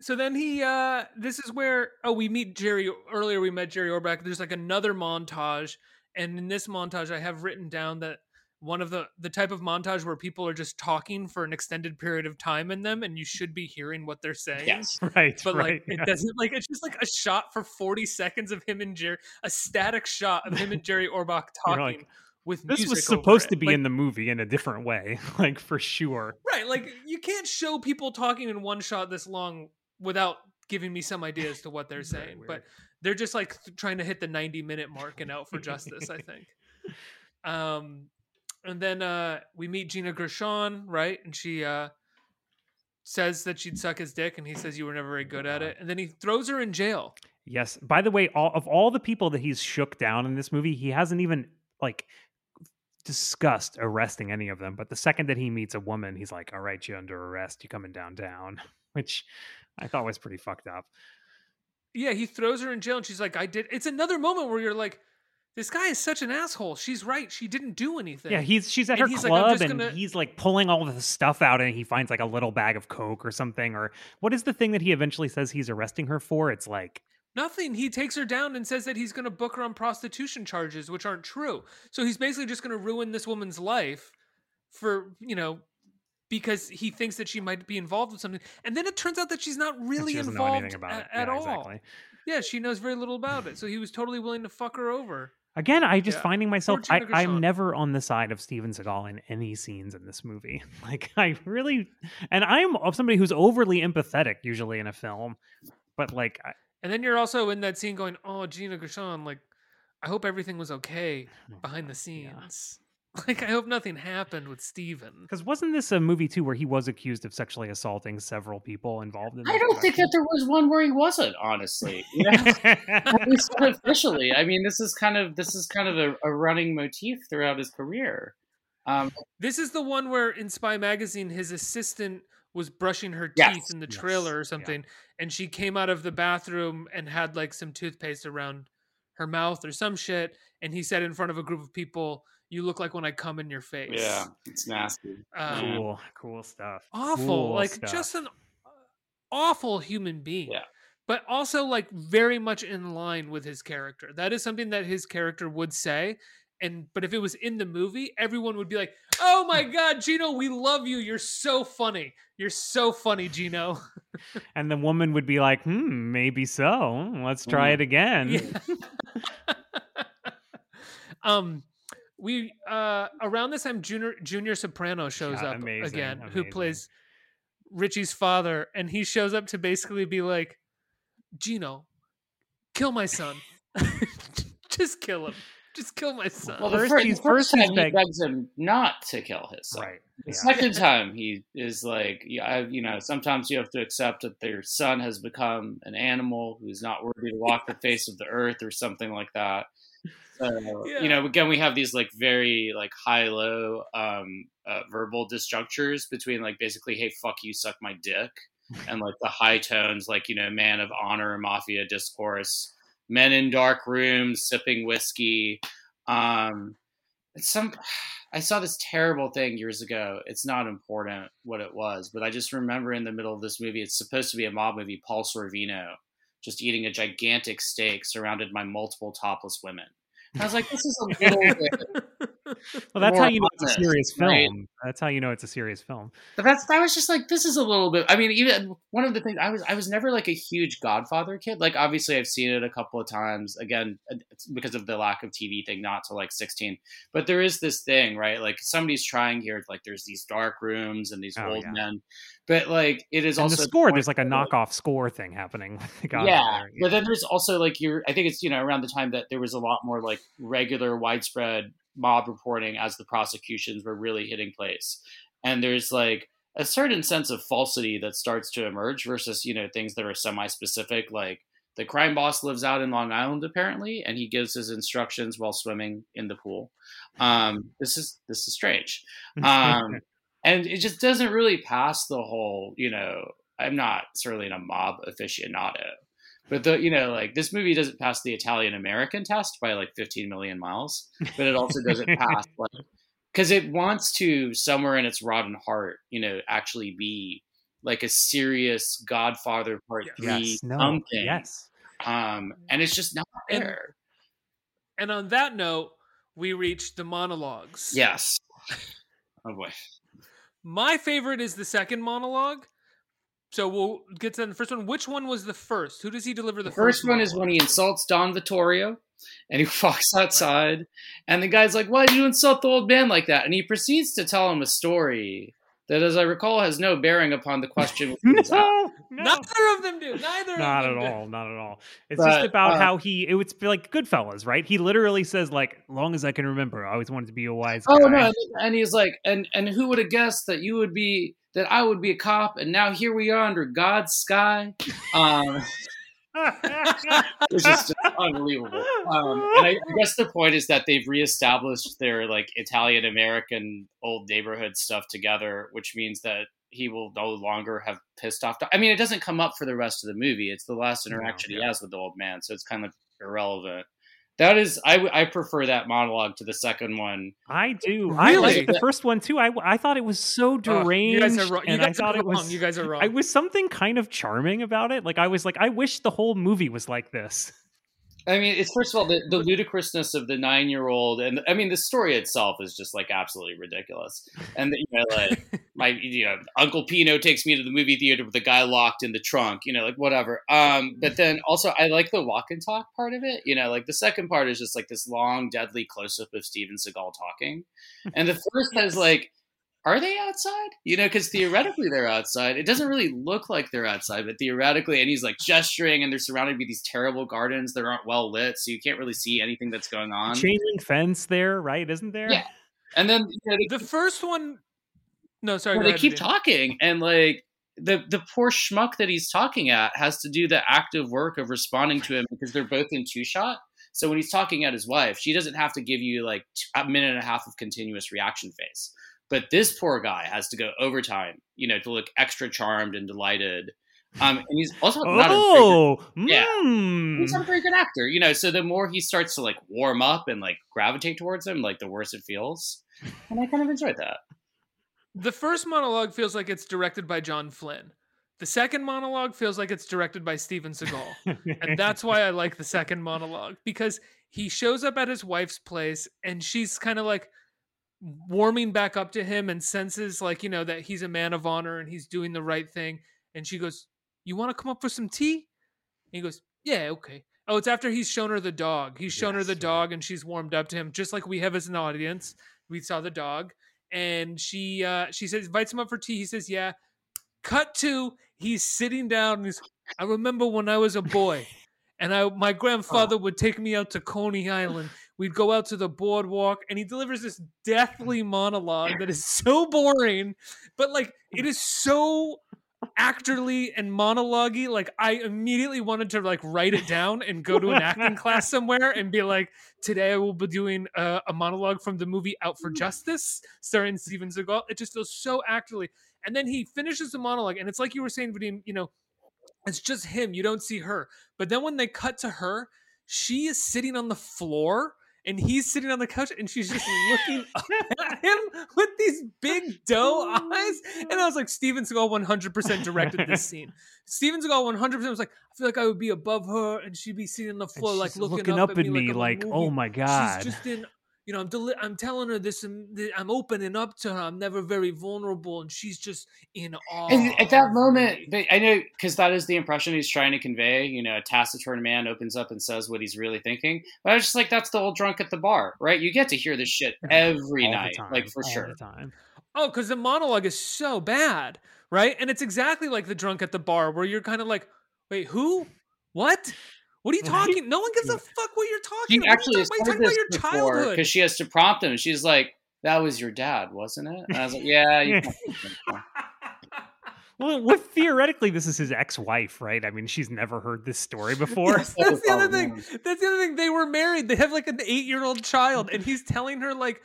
So then he uh this is where oh we meet Jerry earlier we met Jerry Orbach. There's like another montage and in this montage I have written down that one of the the type of montage where people are just talking for an extended period of time in them and you should be hearing what they're saying. Yes. Right. But right. like it doesn't like it's just like a shot for 40 seconds of him and Jerry a static shot of him and Jerry Orbach You're talking like, with this was supposed to be Like, in the movie in a different way, like for sure. Right, like you can't show people talking in one shot this long without giving me some idea as to what they're saying. But they're just like trying to hit the 90 minute mark and out for justice, I think. Um and then uh we meet Gina Gershon, right? And she uh says that she'd suck his dick and he says you were never very good at it. And then he throws her in jail. Yes. By the way, all of all the people that he's shook down in this movie, he hasn't even like discussed arresting any of them. But the second that he meets a woman, he's like, "All right, you're under arrest. You coming downtown," which I thought was pretty fucked up. Yeah, he throws her in jail and she's like, I did it's another moment where you're like, this guy is such an asshole. She's right. She didn't do anything. Yeah, he's she's at And her he's like, "I'm club and gonna- he's like pulling all the stuff out and he finds like a little bag of coke or something. Or what is the thing that he eventually says he's arresting her for? It's like Nothing. He takes her down and says that he's going to book her on prostitution charges, which aren't true. So he's basically just going to ruin this woman's life for, you know, because he thinks that she might be involved with something. And then it turns out that she's not really she involved a- at Yeah, all. exactly. Yeah, she knows very little about it. So he was totally willing to fuck her over. Again, I just Yeah. finding myself I, I'm never on the side of Steven Seagal in any scenes in this movie. Like I really and I'm of somebody who's overly empathetic usually in a film. But like I, And then you're also in that scene going, "Oh, Gina Gershon, like, I hope everything was okay oh behind the God, yeah. scenes. Like, I hope nothing happened with Steven. Because wasn't this a movie too where he was accused of sexually assaulting several people involved in? I don't think that there was one where he wasn't. Honestly, you know? production? At least unofficially. I mean, this is kind of this is kind of a, a running motif throughout his career. Um, This is the one where in Spy Magazine, his assistant was brushing her Yes. teeth in the Yes. trailer or Yeah. something, and she came out of the bathroom and had like some toothpaste around her mouth or some shit, and he said in front of a group of people, "You look like when I come in your face." yeah, it's nasty. Um, Cool, cool stuff. awful Cool like stuff. just an awful human being Yeah. but also like very much in line with his character that is something that his character would say and but if it was in the movie everyone would be like oh my god gino we love you you're so funny you're so funny gino And the woman would be like, "Hmm, maybe so. Let's try Mm. it again." Yeah. um we uh around this time junior junior soprano shows Yeah, up amazing, again who plays richie's father and he shows up to basically be like gino kill my son just kill him just kill my son Well, the First first, he's- first first time he begs him not to kill his son. Right. The Yeah. second time he is like, I, you know, sometimes you have to accept that their son has become an animal who's not worthy to walk the face of the earth or something like that. So, Yeah. you know, again, we have these like very like high low um, uh, verbal disjunctures between like basically, hey, fuck you, suck my dick, and like the high tones, like you know, man of honor, mafia discourse, men in dark rooms sipping whiskey. Um, it's some I saw this terrible thing years ago. It's not important what it was, but I just remember in the middle of this movie, it's supposed to be a mob movie, Paul Sorvino just eating a gigantic steak surrounded by multiple topless women. And I was like, this is a little bit Well, that's how you know it's a serious right? film. That's how you know it's a serious film. But that's that was just like this is a little bit. I mean, even one of the things I was I was never like a huge Godfather kid. Like obviously I've seen it a couple of times. Again, it's because of the lack of TV thing, not to like sixteen. But there is this thing, right? Like somebody's trying here. Like there's these dark rooms and these Oh, old yeah. men. But like it is And also the the score, point there's like a knockoff score thing happening. the yeah, but then there's also like your. I think it's you know around the time that there was a lot more like regular widespread mob reporting as the prosecutions were really hitting place, and there's like a certain sense of falsity that starts to emerge versus you know things that are semi-specific like the crime boss lives out in long island apparently and he gives his instructions while swimming in the pool. Um, this is this is strange. Um, and it just doesn't really pass the whole you know i'm not certainly a mob aficionado but the you know like this movie doesn't pass the italian american test by like 15 million miles but it also doesn't pass like because it wants to somewhere in its rotten heart you know actually be like a serious godfather part three yes, no, something. Yes. um and it's just not And- there. and on that note we reach the monologues. Yes. Oh boy. My favorite is the second monologue so we'll get to the first one. Which one was the first? Who does he deliver the, The first one is when he insults Don Vittorio and he walks outside and the guy's like, Why did you insult the old man like that? And he proceeds to tell him a story that, as I recall, has no bearing upon the question. which he was asked. No, no. neither of them do neither not of at do. all not at all it's But, just about uh, how he it would be like goodfellas right he literally says like long as i can remember i always wanted to be a wise guy Oh no! and- And he's like, and and who would have guessed that you would be that I would be a cop, and now here we are under God's sky. Um, it's just unbelievable. Um, and I, I guess the point is that they've reestablished their like Italian American old neighborhood stuff together, which means that he will no longer have pissed off. I mean, it doesn't come up for the rest of the movie. It's the last No, interaction he has with the old man, so it's kind of irrelevant. That is, I, w- I prefer that monologue to the second one. i do i Really? like the first one too i i thought it was so deranged you guys are wrong. You and i guys thought are it wrong. was You guys are wrong. I was something kind of charming about it. Like I was like, I wish the whole movie was like this. I mean, it's first of all the, the ludicrousness of the nine year old, and I mean the story itself is just like absolutely ridiculous. And you know, like my you know Uncle Pino takes me to the movie theater with the guy locked in the trunk, you know, like whatever. Um, but then also I like the walk and talk part of it. You know, like the second part is just like this long, deadly close up of Steven Seagal talking, and the first is like. Are they outside? You know, because theoretically they're outside. It doesn't really look like they're outside, but theoretically, and he's like gesturing, and they're surrounded by these terrible gardens that aren't well lit, so you can't really see anything that's going on. Chain link fence there, right? Isn't there? Yeah. And then you know, they, the first one no sorry well, they ahead, keep Dean. talking, and like the the poor schmuck that he's talking at has to do the active work of responding to him because they're both in two shot. So when he's talking at his wife, she doesn't have to give you like a minute and a half of continuous reaction face. But this poor guy has to go overtime, you know, to look extra charmed and delighted. Um, and he's also not a very good Oh, Yeah. mm. he's not a very good actor, you know. So the more he starts to like warm up and like gravitate towards him, like the worse it feels. And I kind of enjoyed that. The first monologue feels like it's directed by John Flynn. The second monologue feels like it's directed by Steven Seagal. and that's why I like the second monologue because he shows up at his wife's place and she's kind of like warming back up to him and senses like you know that he's a man of honor and he's doing the right thing. And she goes you want to come up for some tea? And he goes yeah okay. Oh it's after he's shown her the dog. He's shown her the dog and she's warmed up to him just like we have as an audience. We saw the dog. And she uh she says invites him up for tea. He says yeah. Cut to he's sitting down and he's i remember when i was a boy and i my grandfather would take me out to coney island we'd go out to the boardwalk and he delivers this deathly monologue that is so boring but like it is so actorly and monologue like i immediately wanted to like write it down and go to an acting class somewhere and be like today i will be doing a, a monologue from the movie out for justice starring steven seagal. It just feels so actorly. And then he finishes the monologue and it's like you were saying Vadim, you know it's just him. You don't see her. But then when they cut to her she is sitting on the floor and he's sitting on the couch and she's just looking up at him with these big doe oh eyes. And i was like steven seagal 100% directed this scene. Steven seagal 100% was like i feel like i would be above her and she'd be sitting on the floor like she's looking, up, at, at me, me I'm like, oh my god. She's just in, you know, I'm deli- I'm telling her this, and th- I'm opening up to her. I'm never very vulnerable, and she's just in awe. And at that moment, me. but I know because that is the impression he's trying to convey. You know, a taciturn man opens up and says what he's really thinking. But I was just like, that's the old drunk at the bar, right? You get to hear this shit every All the night, time, like for all sure. the time. oh, because the monologue is so bad, right? And it's exactly like the drunk at the bar, where you're kind of like, wait, who? What? What are you talking? No one gives a fuck what you're talking She about. What are actually you talking, about? You're talking about before your childhood. because she has to prompt him. She's like, "That was your dad, wasn't it?" And I was like, "Yeah." You Well, what theoretically, this is his ex-wife, right? I mean, she's never heard this story before. Yes, that's the other thing. That's the other thing. They were married. They have like an eight-year-old child, and he's telling her like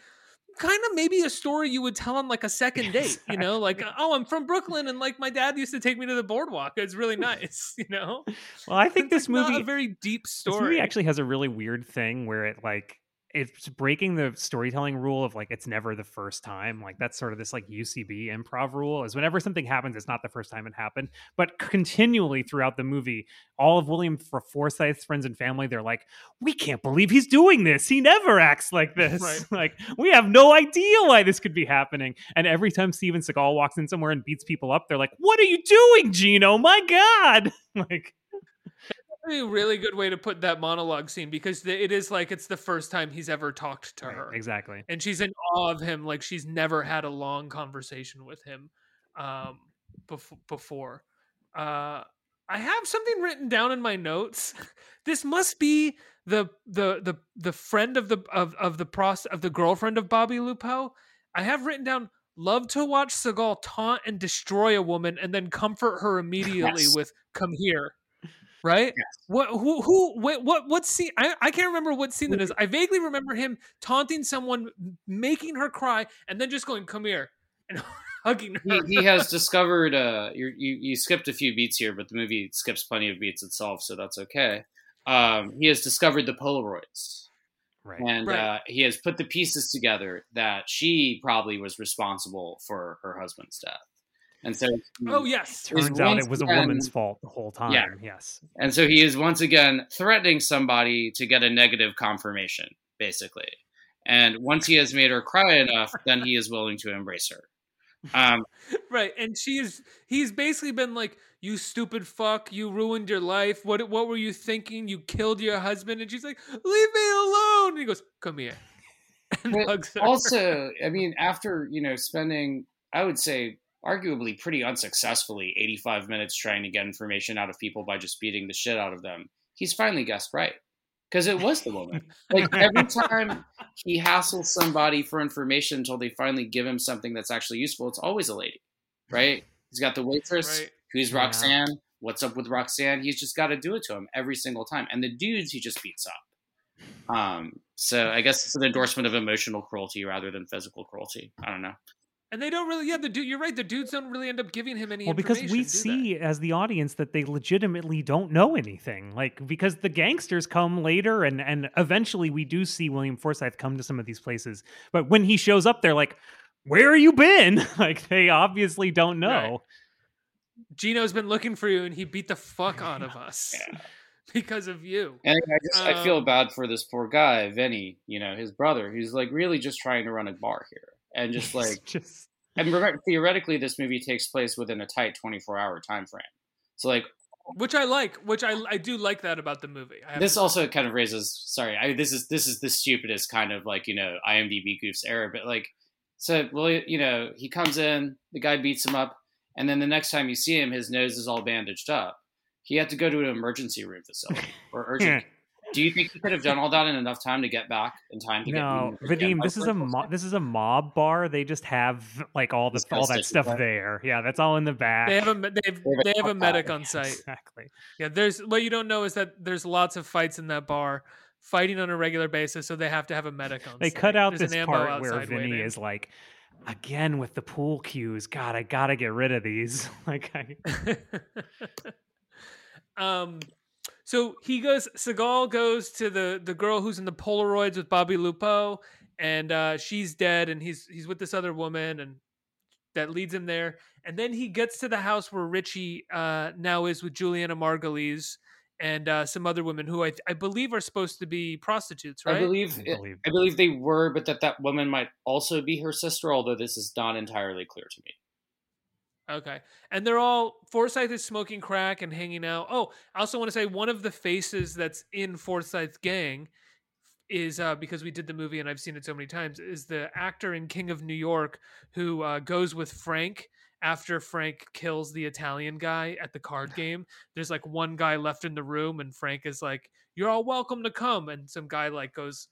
kind of maybe a story you would tell on like a second date. You know, like oh, I'm from Brooklyn, and like my dad used to take me to the boardwalk. It's really nice. You know, Well, I think It's, this movie, a very deep this story. movie actually has a really weird thing where it like it's breaking the storytelling rule of like it's never the first time. Like that's sort of this like UCB improv rule is whenever something happens, it's not the first time it happened. But continually throughout the movie, all of William Forsythe's friends and family, they're like, "We can't believe he's doing this. He never acts like this. Right. like we have no idea why this could be happening." And every time Steven Seagal walks in somewhere and beats people up, they're like, "What are you doing, Gino? My God!" like. A really good way to put that monologue scene because it is like it's the first time he's ever talked to Right, her. exactly. and she's in awe of him like she's never had a long conversation with him um bef- before uh i have something written down in my notes this must be the the the the friend of the of, of the pros of the girlfriend of bobby lupo i have written down love to watch seagal taunt and destroy a woman and then comfort her immediately Yes. with come here right Yes. what who who what what what scene I, I can't remember what scene that is i vaguely remember him taunting someone making her cry and then just going come here and hugging her he, he has discovered. Uh, you you you skipped a few beats here, but the movie skips plenty of beats itself, so that's okay. Um, he has discovered the Polaroids. Right. and Right. uh, he has put the pieces together that she probably was responsible for her husband's death. And so, oh yes Turns out it was a woman's fault the whole time. Yeah. Yes. and so he is once again threatening somebody to get a negative confirmation, basically. And once he has made her cry enough, then he is willing to embrace her. Um, right and she is he's basically been like you stupid fuck you ruined your life what what were you thinking you killed your husband and she's like leave me alone and he goes come here and hugs her. also, I mean, after you know spending, I would say, arguably pretty unsuccessfully, eighty-five minutes trying to get information out of people by just beating the shit out of them, he's finally guessed right because it was the woman. like every time he hassles somebody for information until they finally give him something that's actually useful, it's always a lady, right? He's got the waitress. right Who's Yeah. Roxanne? What's up with Roxanne? He's just got to do it to him every single time. And the dudes he just beats up. Um, so I guess it's an endorsement of emotional cruelty rather than physical cruelty. I don't know. And they don't really, yeah, the dude, you're right. The dudes don't really end up giving him any Well, because we information, do they? see as the audience that they legitimately don't know anything. Like because the gangsters come later and and eventually we do see William Forsythe come to some of these places. But when he shows up they're like, "Where are you been?" like they obviously don't know. Right. Gino's been looking for you and he beat the fuck out of us because of you. And I just I feel Um, bad for this poor guy, Vinny. You know, his brother, who's like really just trying to run a bar here, and just like just and remember, theoretically, this movie takes place within a tight 24 hour time frame. So like Which I like, which I I do like that about the movie. I this to- also kind of raises sorry I, this is this is the stupidest kind of like you know imdb goofs error but like so well you know he comes in the guy beats him up and then the next time you see him his nose is all bandaged up he had to go to an emergency room facility or urgent do you think he could have done all that in enough time to get back in time to no, get Vadim, this is a mo- this is a mob bar. They just have like all the all that stuff with that. there. Yeah, that's all in the back. they have a me- they have, they have a medic on site. exactly. Yeah, there's what you don't know is that there's lots of fights in that bar, fighting on a regular basis, so they have to have a medic on. They site. cut out There's this an ammo part where Vinny waiting. is like, again with the pool cues. God, I gotta get rid of these. like, I, um, so he goes. Seagal goes to the the girl who's in the Polaroids with Bobby Lupo, and uh, she's dead, and he's he's with this other woman, and that leads him there. And then he gets to the house where Richie uh, now is with Julianna Margulies and uh, some other women who I, I believe are supposed to be prostitutes, right? i believe I believe. i believe they were but that that woman might also be her sister although this is not entirely clear to me Okay. And they're all Forsythe is smoking crack and hanging out. Oh, I also want to say one of the faces that's in Forsythe's gang is uh, because we did the movie and I've seen it so many times is the actor in King of New York who uh, goes with Frank after Frank kills the Italian guy at the card game. There's like one guy left in the room and Frank is like, "You're all welcome to come," and some guy like goes.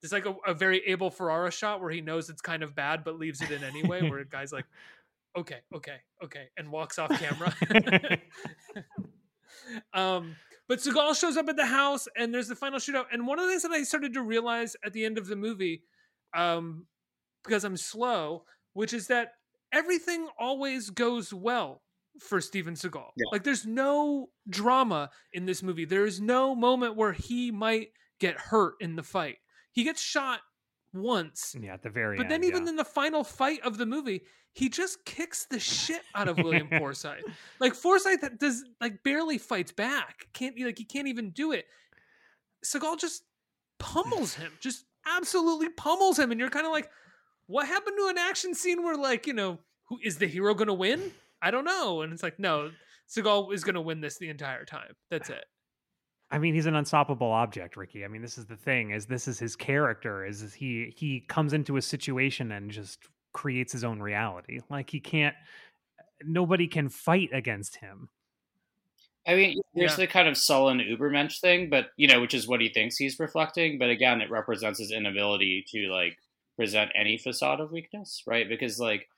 There's like a, a very Abel Ferrara shot where he knows it's kind of bad but leaves it in anyway. Where a guy's like, okay, okay, okay, and walks off camera. um, but Seagal shows up at the house, and there's the final shootout. And one of the things that I started to realize at the end of the movie, um, because I'm slow, which is that everything always goes well for Steven Seagal. Yeah. Like, there's no drama in this movie. There is no moment where he might get hurt in the fight. He gets shot once, yeah, at the very but then even yeah. in the final fight of the movie, he just kicks the shit out of William Forsythe. Like Forsythe that does like barely fights back. Can't like he can't even do it. Seagal just pummels him, just absolutely pummels him, and you're kind of like, what happened to an action scene where like you know who is the hero going to win? I don't know, and it's like no, Seagal is going to win this the entire time. That's it. I mean, he's an unstoppable object, Ricky. I mean, this is the thing: is this is his character? Is is he he comes into a situation and just creates his own reality? Like he can't. Nobody can fight against him. I mean, there's Yeah. the kind of sullen Ubermensch thing, but you know, which is what he thinks he's reflecting. But again, it represents his inability to like present any facade of weakness, right? Because like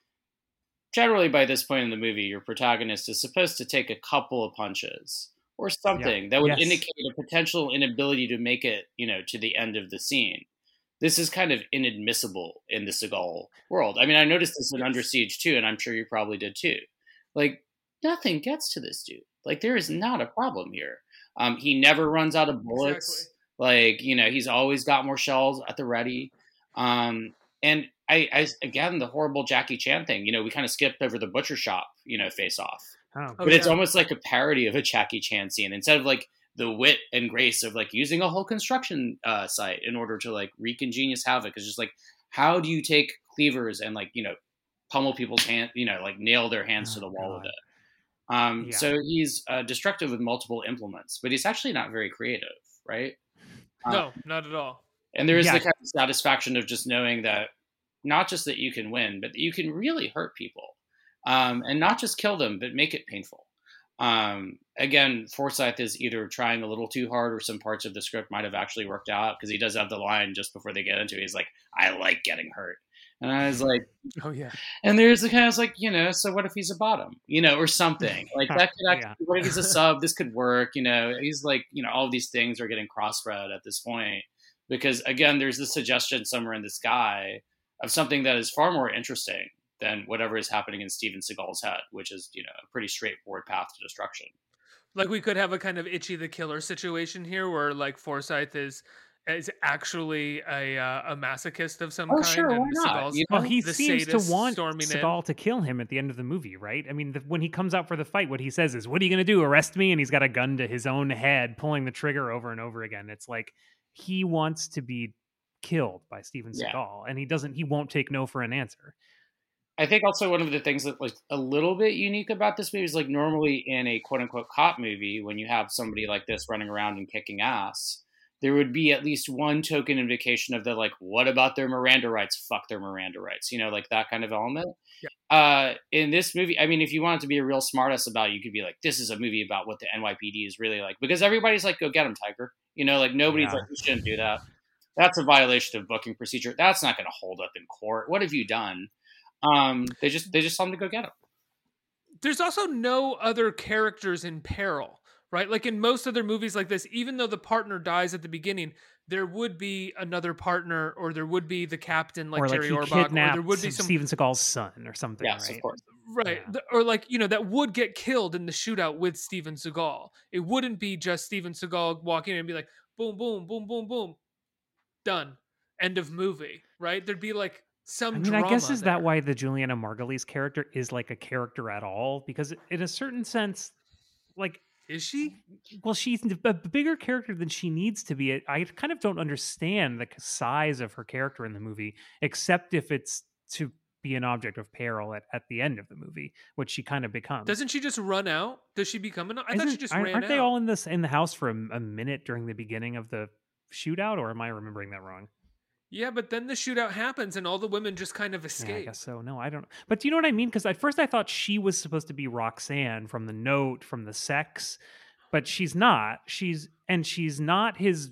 generally by this point in the movie, your protagonist is supposed to take a couple of punches or something that would Yes. indicate a potential inability to make it, you know, to the end of the scene. This is kind of inadmissible in the Seagal world. I mean, I noticed this in Under Siege too, and I'm sure you probably did too. Like nothing gets to this dude. Like there is not a problem here. Um, he never runs out of bullets. Exactly. Like you know, he's always got more shells at the ready. Um, and I, I again the horrible Jackie Chan thing. You know, we kind of skipped over the butcher shop. You know, face off. Oh, but it's almost like a parody of a Jackie Chan scene instead of like the wit and grace of like using a whole construction uh, site in order to like wreak ingenious havoc. It's just like how do you take cleavers and like you know pummel people's hand, you know, like nail their hands to Oh, the wall with it. Um, Yeah. So he's uh, destructive with multiple implements, but he's actually not very creative, right? Uh, No, not at all. and there is Yeah. the kind of satisfaction of just knowing that not just that you can win, but that you can really hurt people, um, and not just kill them, but make it painful. Um, again, Forsythe is either trying a little too hard, or some parts of the script might have actually worked out because he does have the line just before they get into it. He's like, "I like getting hurt," and I was like, Oh yeah. and there's the kind of like, you know, so what if he's a bottom, you know, or something like that could actually, Yeah. what if he's a sub? This could work, you know. He's like, you know, all these things are getting crossbred at this point. because again, there's this suggestion somewhere in the sky of something that is far more interesting than whatever is happening in Steven Seagal's head, which is you know a pretty straightforward path to destruction. Like we could have a kind of Ichi the Killer situation here, where like Forsythe is is actually a uh, a masochist of some Oh, kind. sure, why not? Seagal's You Well, he the seems to want storming in. Seagal to kill him at the end of the movie, right? I mean, the, when he comes out for the fight, what he says is, "What are you going to do? Arrest me?" And he's got a gun to his own head, pulling the trigger over and over again. It's like he wants to be killed by Steven Yeah. Seagal, and he doesn't. He won't take no for an answer. I think also one of the things that like a little bit unique about this movie is like normally in a quote unquote cop movie, when you have somebody like this running around and kicking ass, there would be at least one token indication of the like, what about their Miranda rights? Fuck their Miranda rights, you know, like that kind of element. Uh, in this movie, I mean, if you wanted to be a real smartass about, it, you could be like, this is a movie about what the NYPD is really like, because everybody's like, go get him, Tiger. You know, like nobody's Yeah. like, you shouldn't do that. That's a violation of booking procedure. That's not going to hold up in court. What have you done? Um, they just they just tell him to go get him. there's also no other characters in peril, right? Like in most other movies like this, even though the partner dies at the beginning, there would be another partner, or there would be the captain, like or like Jerry Orbach, or there would be some Steven Seagal's son or something, Yes, right? of course. right, Yeah. or like you know that would get killed in the shootout with Steven Seagal. It wouldn't be just Steven Seagal walking in and be like, boom, boom, boom, boom, boom, done, end of movie, right? There'd be like some. I mean, I guess is that why the Julianna Margulies character is like a character at all? Because in a certain sense, like is she? well, she's a bigger character than she needs to be. I kind of don't understand the size of her character in the movie, except if it's to be an object of peril at, at the end of the movie, which she kind of becomes. Doesn't she just run out? Does she become an? I thought she just aren't, ran aren't out. they all in this in the house for a, a minute during the beginning of the shootout, or am I remembering that wrong? Yeah, but then the shootout happens and all the women just kind of Yeah, I escape. guess so. No, I don't. But do you know what I mean? Because at first I thought she was supposed to be Roxanne from the note, from the sex, but she's not. She's and she's not his.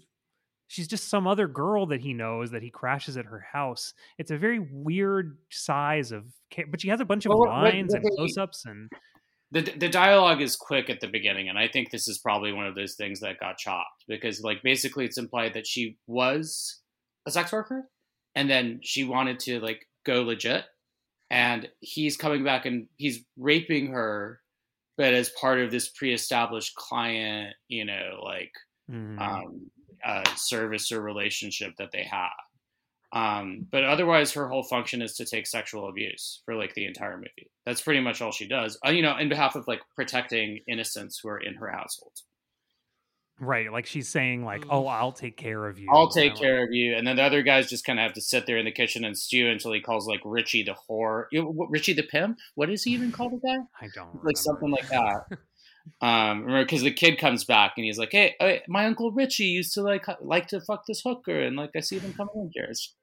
She's just some other girl that he knows that he crashes at her house. It's a very weird size of, but she has a bunch of Well, what- what- lines and close-ups and the the dialogue is quick at the beginning, and I think this is probably one of those things that got chopped because, like, basically it's implied that she was a sex worker, and then she wanted to like go legit, and he's coming back and he's raping her, but as part of this pre-established client, you know, like Mhm. um, uh, service or relationship that they have. Um, but otherwise, her whole function is to take sexual abuse for like the entire movie. That's pretty much all she does. Uh, you know, in behalf of like protecting innocents who are in her household. Right. Like she's saying, like, Mm. "Oh, I'll take care of you. I'll I take like- care of you, and then the other guys just kind of have to sit there in the kitchen and stew until he calls like Richie the whore, you know, what- Richie the pimp. What is he even called again? I don't remember. like something like that. Um, remember because the kid comes back and he's like, "Hey, uh, my uncle Richie used to like like to fuck this hooker, and like I see them coming in here." It's-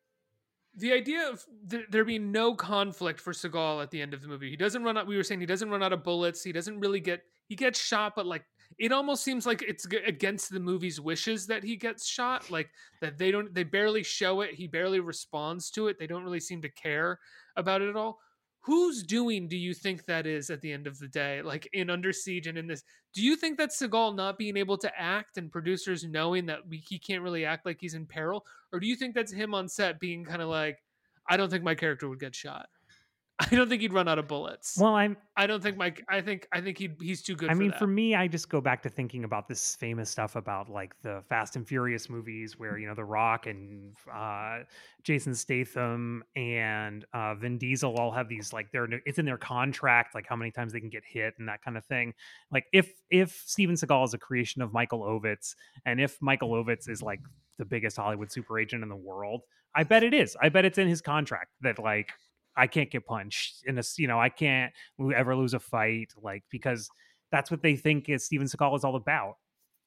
The idea of th- there being no conflict for Seagal at the end of the movie. He doesn't run out. We were saying he doesn't run out of bullets. He doesn't really get. He gets shot, but like it almost seems like it's against the movie's wishes that he gets shot. Like that they don't. They barely show it. He barely responds to it. They don't really seem to care about it at all. Whose doing do you think that is at the end of the day? Like in Under Siege and in this, do you think that Seagal not being able to act and producers knowing that we, he can't really act like he's in peril, or do you think that's him on set being kind of like, I don't think my character would get shot. I don't think he'd run out of bullets. Well, I'm I don't think Mike. I think I think he he's too good. I for mean, that. for me, I just go back to thinking about this famous stuff about like the Fast and Furious movies, where you know The Rock and uh, Jason Statham and uh, Vin Diesel all have these like they're it's in their contract, like how many times they can get hit and that kind of thing. Like if if Steven Seagal is a creation of Michael Ovitz, and if Michael Ovitz is like the biggest Hollywood super agent in the world, I bet it is. I bet it's in his contract that like I can't get punched in a you know I can't ever lose a fight like because that's what they think is Steven Seagal is all about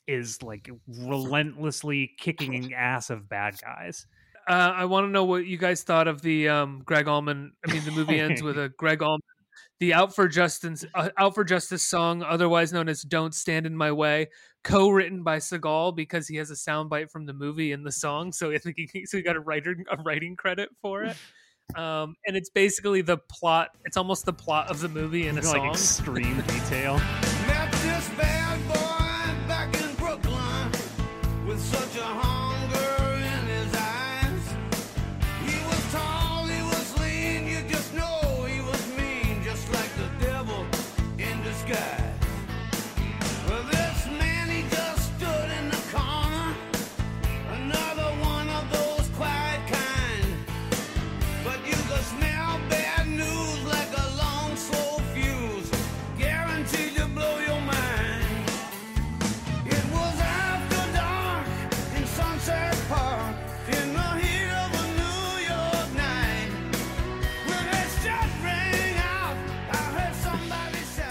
is like relentlessly kicking ass of bad guys. uh, I want to know what you guys thought of the um, Gregg Allman. I mean, the movie ends with a Gregg Allman, the "Out for Justice" uh, "Out for Justice" song, otherwise known as "Don't Stand in My Way," co-written by Seagal because he has a soundbite from the movie in the song. So I think he, so he got a writer a writing credit for it. Um, and it's basically the plot. It's almost the plot of the movie in a like song. extreme detail. Met this bad boy back in Brooklyn with such a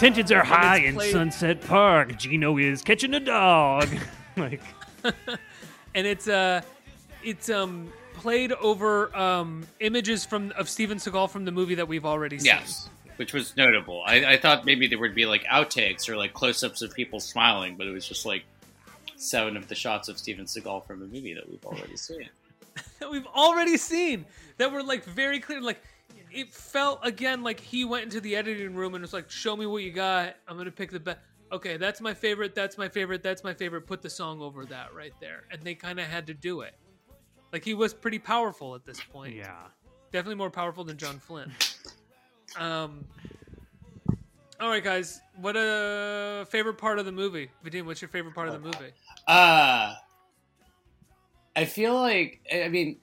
Tensions are high in played- Sunset Park. Gino is catching a dog. like, and it's uh it's um played over um images from of Steven Seagal from the movie that we've already seen. Yes, which was notable. I, I thought maybe there would be like outtakes or like close-ups of people smiling, but it was just like seven of the shots of Steven Seagal from a movie that we've already seen. that we've already seen that were like very clear like it felt again like he went into the editing room and was like show me what you got. I'm gonna pick the best okay that's my favorite that's my favorite that's my favorite. Put the song over that right there. And they kind of had to do it. Like he was pretty powerful at this point. Yeah. definitely more powerful than john flynn. Um all right guys. What a favorite part of the movie. Vadim, what's your favorite part of the movie? Uh I feel like I I mean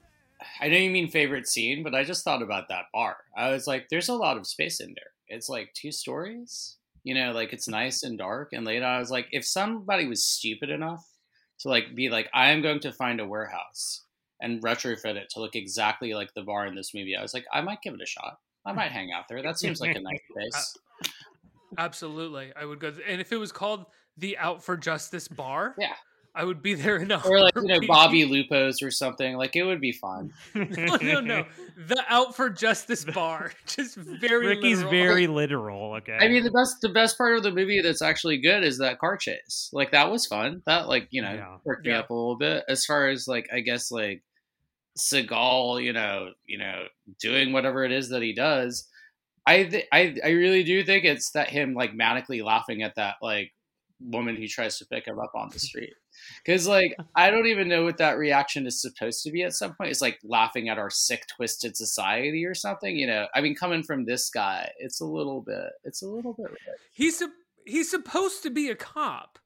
I know you mean favorite scene, but I just thought about that bar. I was like, there's a lot of space in there. It's like two stories. You know, like it's nice and dark and out. I was like, if somebody was stupid enough to like be like, I am going to find a warehouse and retrofit it to look exactly like the bar in this movie, I was like, I might give it a shot. I might hang out there. That seems like a nice place. absolutely i would go and if it was called the out for justice bar Yeah. I would be there enough. Or like, you know. Bobby Lupos or something. Like it would be fun. no, no, no. The out for justice bar. Just very. Ricky's literal. very literal. Okay. I mean, the best the best part of the movie that's actually good is that car chase. Like that was fun. That like you know Yeah. worked me Yeah. up a little bit. As far as like I guess like Seagal, you know, you know, doing whatever it is that he does. I th- I I really do think it's that him like manically laughing at that like woman who tries to pick him up on the street. Because like I don't even know what that reaction is supposed to be at some point. It's like laughing at our sick, twisted society or something. You know, I mean, coming from this guy, it's a little bit. It's a little bit. He's sup- he's supposed to be a cop,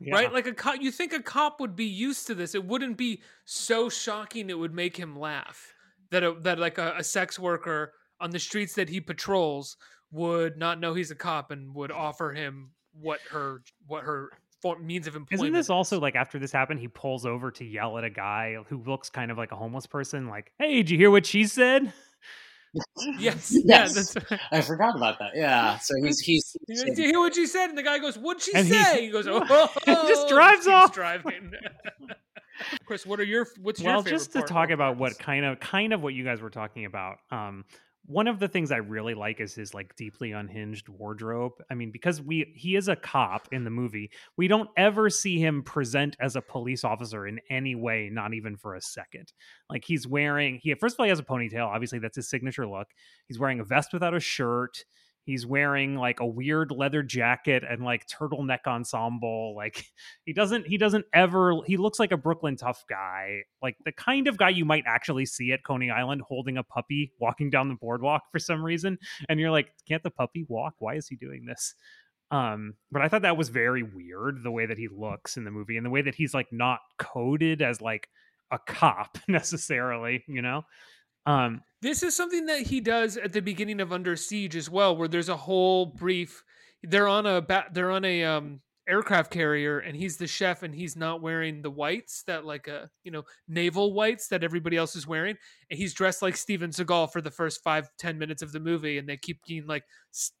Yeah. right? Like a cop. You think a cop would be used to this? It wouldn't be so shocking. It would make him laugh that a, that like a, a sex worker on the streets that he patrols would not know he's a cop and would offer him what her what her for, means of employment. Isn't this also like after this happened, he pulls over to yell at a guy who looks kind of like a homeless person, like, "Hey, did you hear what she said?" Yes. Yes. Yeah. That's, I forgot about that. Yeah. So he's he's. You do you hear what she said? And the guy goes, "What'd she And say?" He, goes, "Oh." He just drives keeps off. Driving. Chris, what are your what's your well, favorite just to part talk or about what kind of kind of what you guys were talking about. Um, one of the things I really like is his like deeply unhinged wardrobe. I mean, because we he is a cop in the movie, we don't ever see him present as a police officer in any way, not even for a second. Like he's wearing he first of all he has a ponytail, obviously that's his signature look. He's wearing a vest without a shirt. He's wearing like a weird leather jacket and like turtleneck ensemble. Like he doesn't he doesn't ever he looks like a Brooklyn tough guy, like the kind of guy you might actually see at Coney Island holding a puppy walking down the boardwalk for some reason. And you're like, can't the puppy walk? Why is he doing this? Um, but I thought that was very weird the way that he looks in the movie and the way that he's like not coded as like a cop necessarily, you know? Um, This is something that he does at the beginning of Under Siege as well, where there's a whole brief. They're on a they're on a um aircraft carrier, and he's the chef, and he's not wearing the whites that like a you know naval whites that everybody else is wearing, and he's dressed like Steven Seagal for the first five ten minutes of the movie, and they keep being like,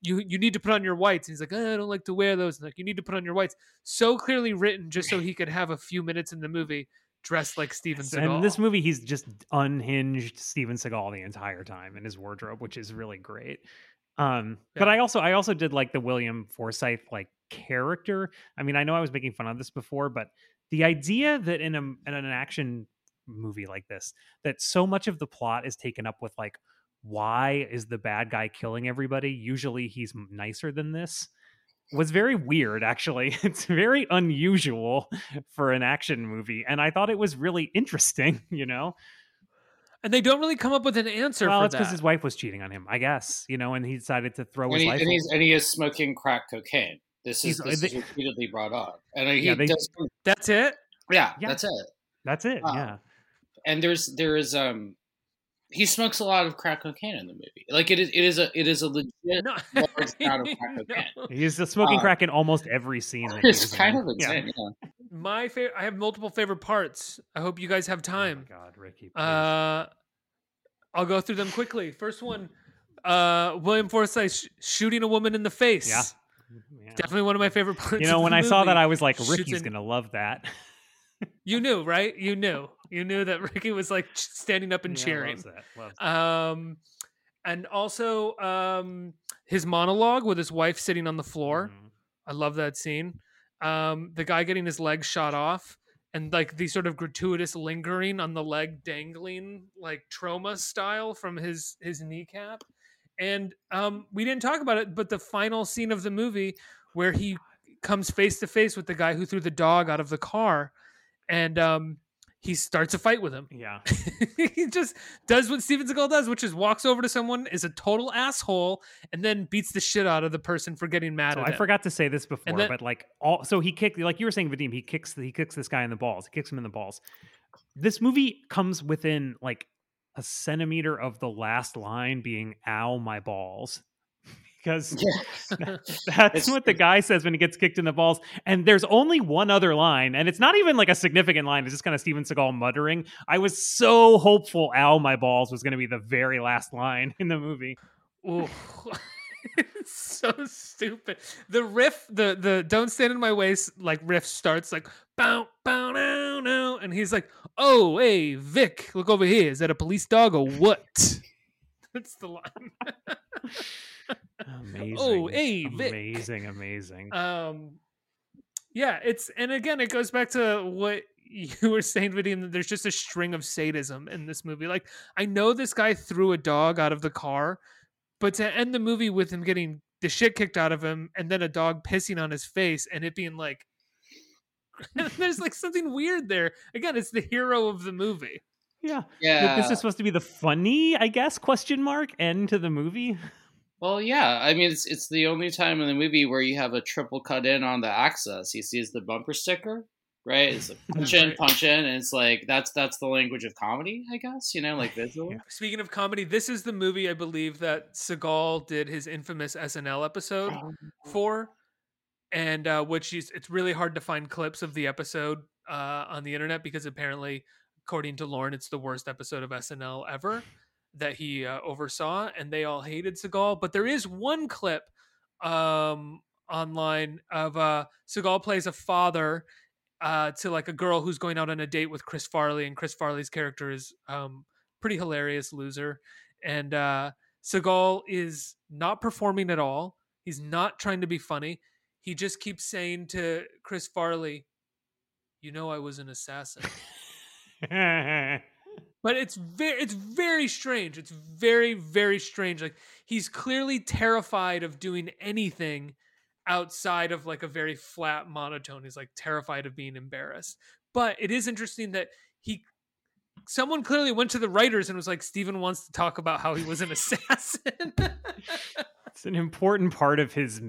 you you need to put on your whites. And he's like, "Uh, I don't like to wear those. And like, you need to put on your whites. So clearly written, just so he could have a few minutes in the movie dressed like Steven and Seagal. in this movie, he's just unhinged Steven Seagal the entire time in his wardrobe, which is really great. Um, but I also I also did like the William Forsythe like character. I mean, I know I was making fun of this before, but the idea that in a in an action movie like this, that so much of the plot is taken up with like why is the bad guy killing everybody? Usually he's nicer than this. Was very weird, actually. It's very unusual for an action movie, and I thought it was really interesting. You know, and they don't really come up with an answer well, for it's because his wife was cheating on him, I guess. You know, and he decided to throw And, his he, life. and, away. he's, and he is smoking crack cocaine. This is this they- is repeatedly brought up, and he Yeah, they- does. That's it. Yeah, Yeah. that's it. That's it. Wow. Yeah. and there's there is um he smokes a lot of crack cocaine in the movie. Like it is it is a it is a legit No, large amount of crack no. cocaine. He's smoking Uh, crack in almost every scene. That It's kind in. of Yeah. insane. Yeah. My favorite. I have multiple favorite parts. I hope you guys have Oh my time. God, Ricky. please. Uh, I'll go through them quickly. First one, uh, William Forsythe sh- shooting a woman in the face. Yeah. Yeah. Definitely one of my favorite parts. You know, of when the I saw that. I was like, Ricky's in- gonna love that. You knew, right? You knew. You knew that Ricky was like standing up and Yeah, cheering. loves that, loves that. Um, and also um, his monologue with his wife sitting on the floor. Mhm. I love that scene. Um, the guy getting his leg shot off and like the sort of gratuitous lingering on the leg dangling like trauma style from his his kneecap. And um, we didn't talk about it, but the final scene of the movie where he comes face to face with the guy who threw the dog out of the car and um, he starts a fight with him. Yeah. he just does what Steven Seagal does, which is walks over to someone, is a total asshole, and then beats the shit out of the person for getting mad So I him. forgot to say this before, then- but like all so he kicked like you were saying, Vadim, he kicks he kicks this guy in the balls. He kicks him in the balls. This movie comes within like a centimeter of the last line being "ow my balls." Because that's It's- what the guy says when he gets kicked in the balls. And there's only one other line, and it's not even like a significant line. It's just kind of Steven Seagal muttering. I was so hopeful "ow my balls" was going to be the very last line in the movie. Ooh. it's so stupid. The riff, the the "Don't Stand in My Way" s- like riff starts like bow bow now now, and he's like, "Oh hey Vic, look over here. Is that a police dog or what?" That's the line. Amazing. Oh, hey, Vic. amazing, amazing. um yeah it's and again it goes back to what you were saying Vadim, that there's just a string of sadism in this movie like i know this guy threw a dog out of the car but to end the movie with him getting the shit kicked out of him and then a dog pissing on his face and it being like there's like something weird there again it's the hero of the movie yeah. Yeah. That This is supposed to be the funny, I guess, question mark end to the movie. Well, yeah. I mean, it's it's the only time in the movie where you have a triple cut in on the access. He sees the bumper sticker, right? It's like punch in, punch in, and it's like that's that's the language of comedy, I guess. You know, like visual. Yeah. speaking of comedy this is the movie i believe that seagal did his infamous snl episode for and uh, which is it's really hard to find clips of the episode uh, on the internet because apparently according to lauren it's the worst episode of snl ever that he uh, oversaw and they all hated seagal but there is one clip um, online of uh, seagal plays a father uh, to like a girl who's going out on a date with chris farley and chris farley's character is um, pretty hilarious loser and uh, seagal is not performing at all he's not trying to be funny he just keeps saying to Chris Farley, "You know I was an assassin." but it's very it's very strange. It's very very strange. Like he's clearly terrified of doing anything outside of like a very flat monotone. He's like terrified of being embarrassed. But it is interesting that he someone clearly went to the writers and was like Steven wants to talk about how he was an assassin. it's an important part of his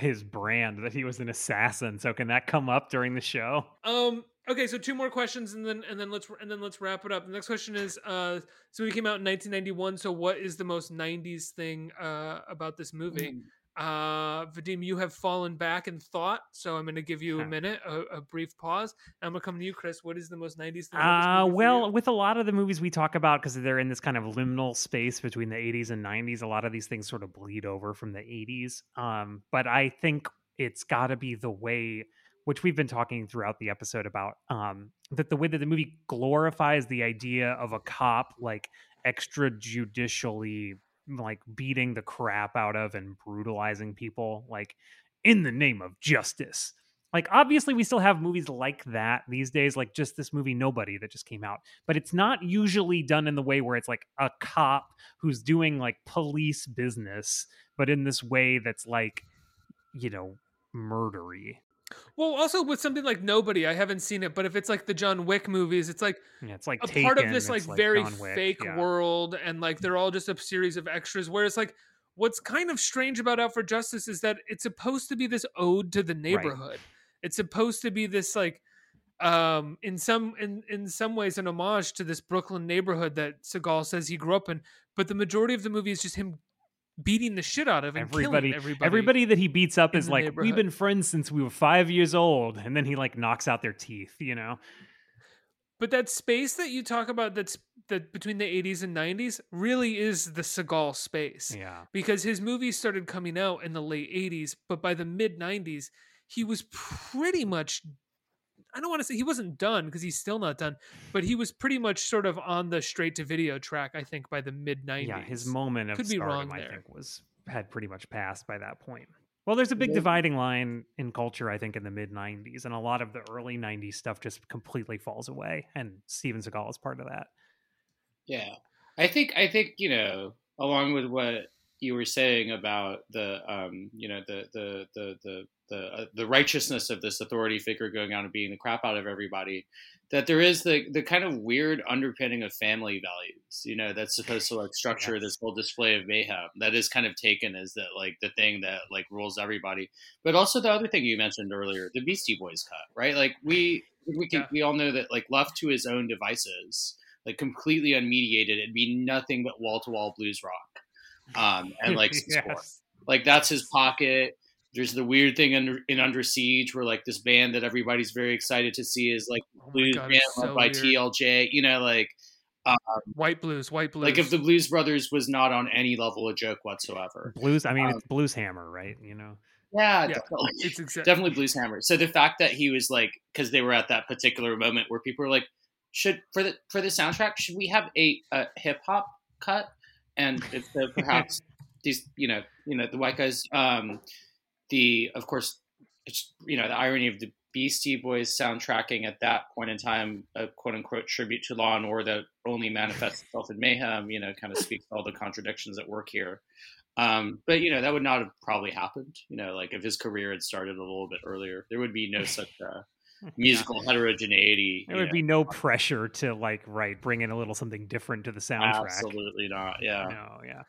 his brand that he was an assassin. So can that come up during the show? Um. Okay, so two more questions, and then and then let's and then let's wrap it up. The next question is: uh, so we came out in 1991. So what is the most 90s thing uh, about this movie? Uh, Vadim, you have fallen back in thought, so I'm going to give you a minute, a, a brief pause. I'm going to come to you, Chris. What is the most 90s thing? Uh, well, with a lot of the movies we talk about, because they're in this kind of liminal space between the 80s and 90s, a lot of these things sort of bleed over from the 80s. Um, but I think it's got to be the way, which we've been talking throughout the episode about, um, that the way that the movie glorifies the idea of a cop like extrajudicially like beating the crap out of and brutalizing people, like in the name of justice. Like obviously we still have movies like that these days like just this movie nobody that just came out but it's not usually done in the way where it's like a cop who's doing like police business but in this way that's like you know murdery well, also with something like Nobody, I haven't seen it, but if it's like the John Wick movies, it's like yeah, it's like a part of this like it's very fake yeah. world and like they're all just a series of extras whereas like what's kind of strange about out for justice is that it's supposed to be this ode to the neighborhood it's supposed to be this like um in some in in some ways an homage to this brooklyn neighborhood that seagal says he grew up in but the majority of the movie is just him beating the shit out of and everybody, killing everybody everybody that he beats up is like we've been friends since we were five years old and then he like knocks out their teeth you know? But that space that you talk about that's that between the 80s and 90s really is the Seagal space. Yeah. because his movies started coming out in the late 80s, but by the mid 90s, he was pretty much I don't want to say he wasn't done because he's still not done, but he was pretty much sort of on the straight to video track, I think, by the mid 90s. Yeah, his moment of Could be stardom, wrong I there. think, was had pretty much passed by that point. Well, there's a big dividing line in culture, I think, in the mid '90s, and a lot of the early '90s stuff just completely falls away, and Steven Seagal is part of that. Yeah, I think I think you know, along with what you were saying about the um, you know the the the the the, uh, the righteousness of this authority figure going out and beating the crap out of everybody, that there is the the kind of weird underpinning of family values, you know, that's supposed to like structure this whole display of mayhem. That is kind of taken as that like the thing that like rules everybody. But also the other thing you mentioned earlier, the Beastie Boys cut, right? Like we we can Yeah. we all know that like left to his own devices, like completely unmediated, it'd be nothing but wall to wall blues rock, um, and like. Yes. Like that's his pocket. There's the weird thing under, in Under Siege where like this band that everybody's very excited to see is like Oh blues God, band led so by weird. TLJ. You know, like White blues, white blues. like if the Blues Brothers was not on any level of joke whatsoever. Blues. I mean, Um, it's Blues Hammer, right? You know. Yeah, Yeah, definitely. it's exactly definitely Blues Hammer. So the fact that he was like, because they were at that particular moment where people were like, should for the for the soundtrack, should we have a, a hip hop cut? And if the, perhaps these, you know, you know, the white guys, um, the of course, it's you know the irony of the Beastie Boys soundtracking at that point in time, a quote unquote tribute to Law and Order that only manifests itself in mayhem. You know, kind of speaks to all the contradictions at work here. Um, but you know that would not have probably happened. You know, like if his career had started a little bit earlier, there would be no such uh, musical heterogeneity. There would know. be no pressure to like right bring in a little something different to the soundtrack. absolutely not. Yeah, No, yeah.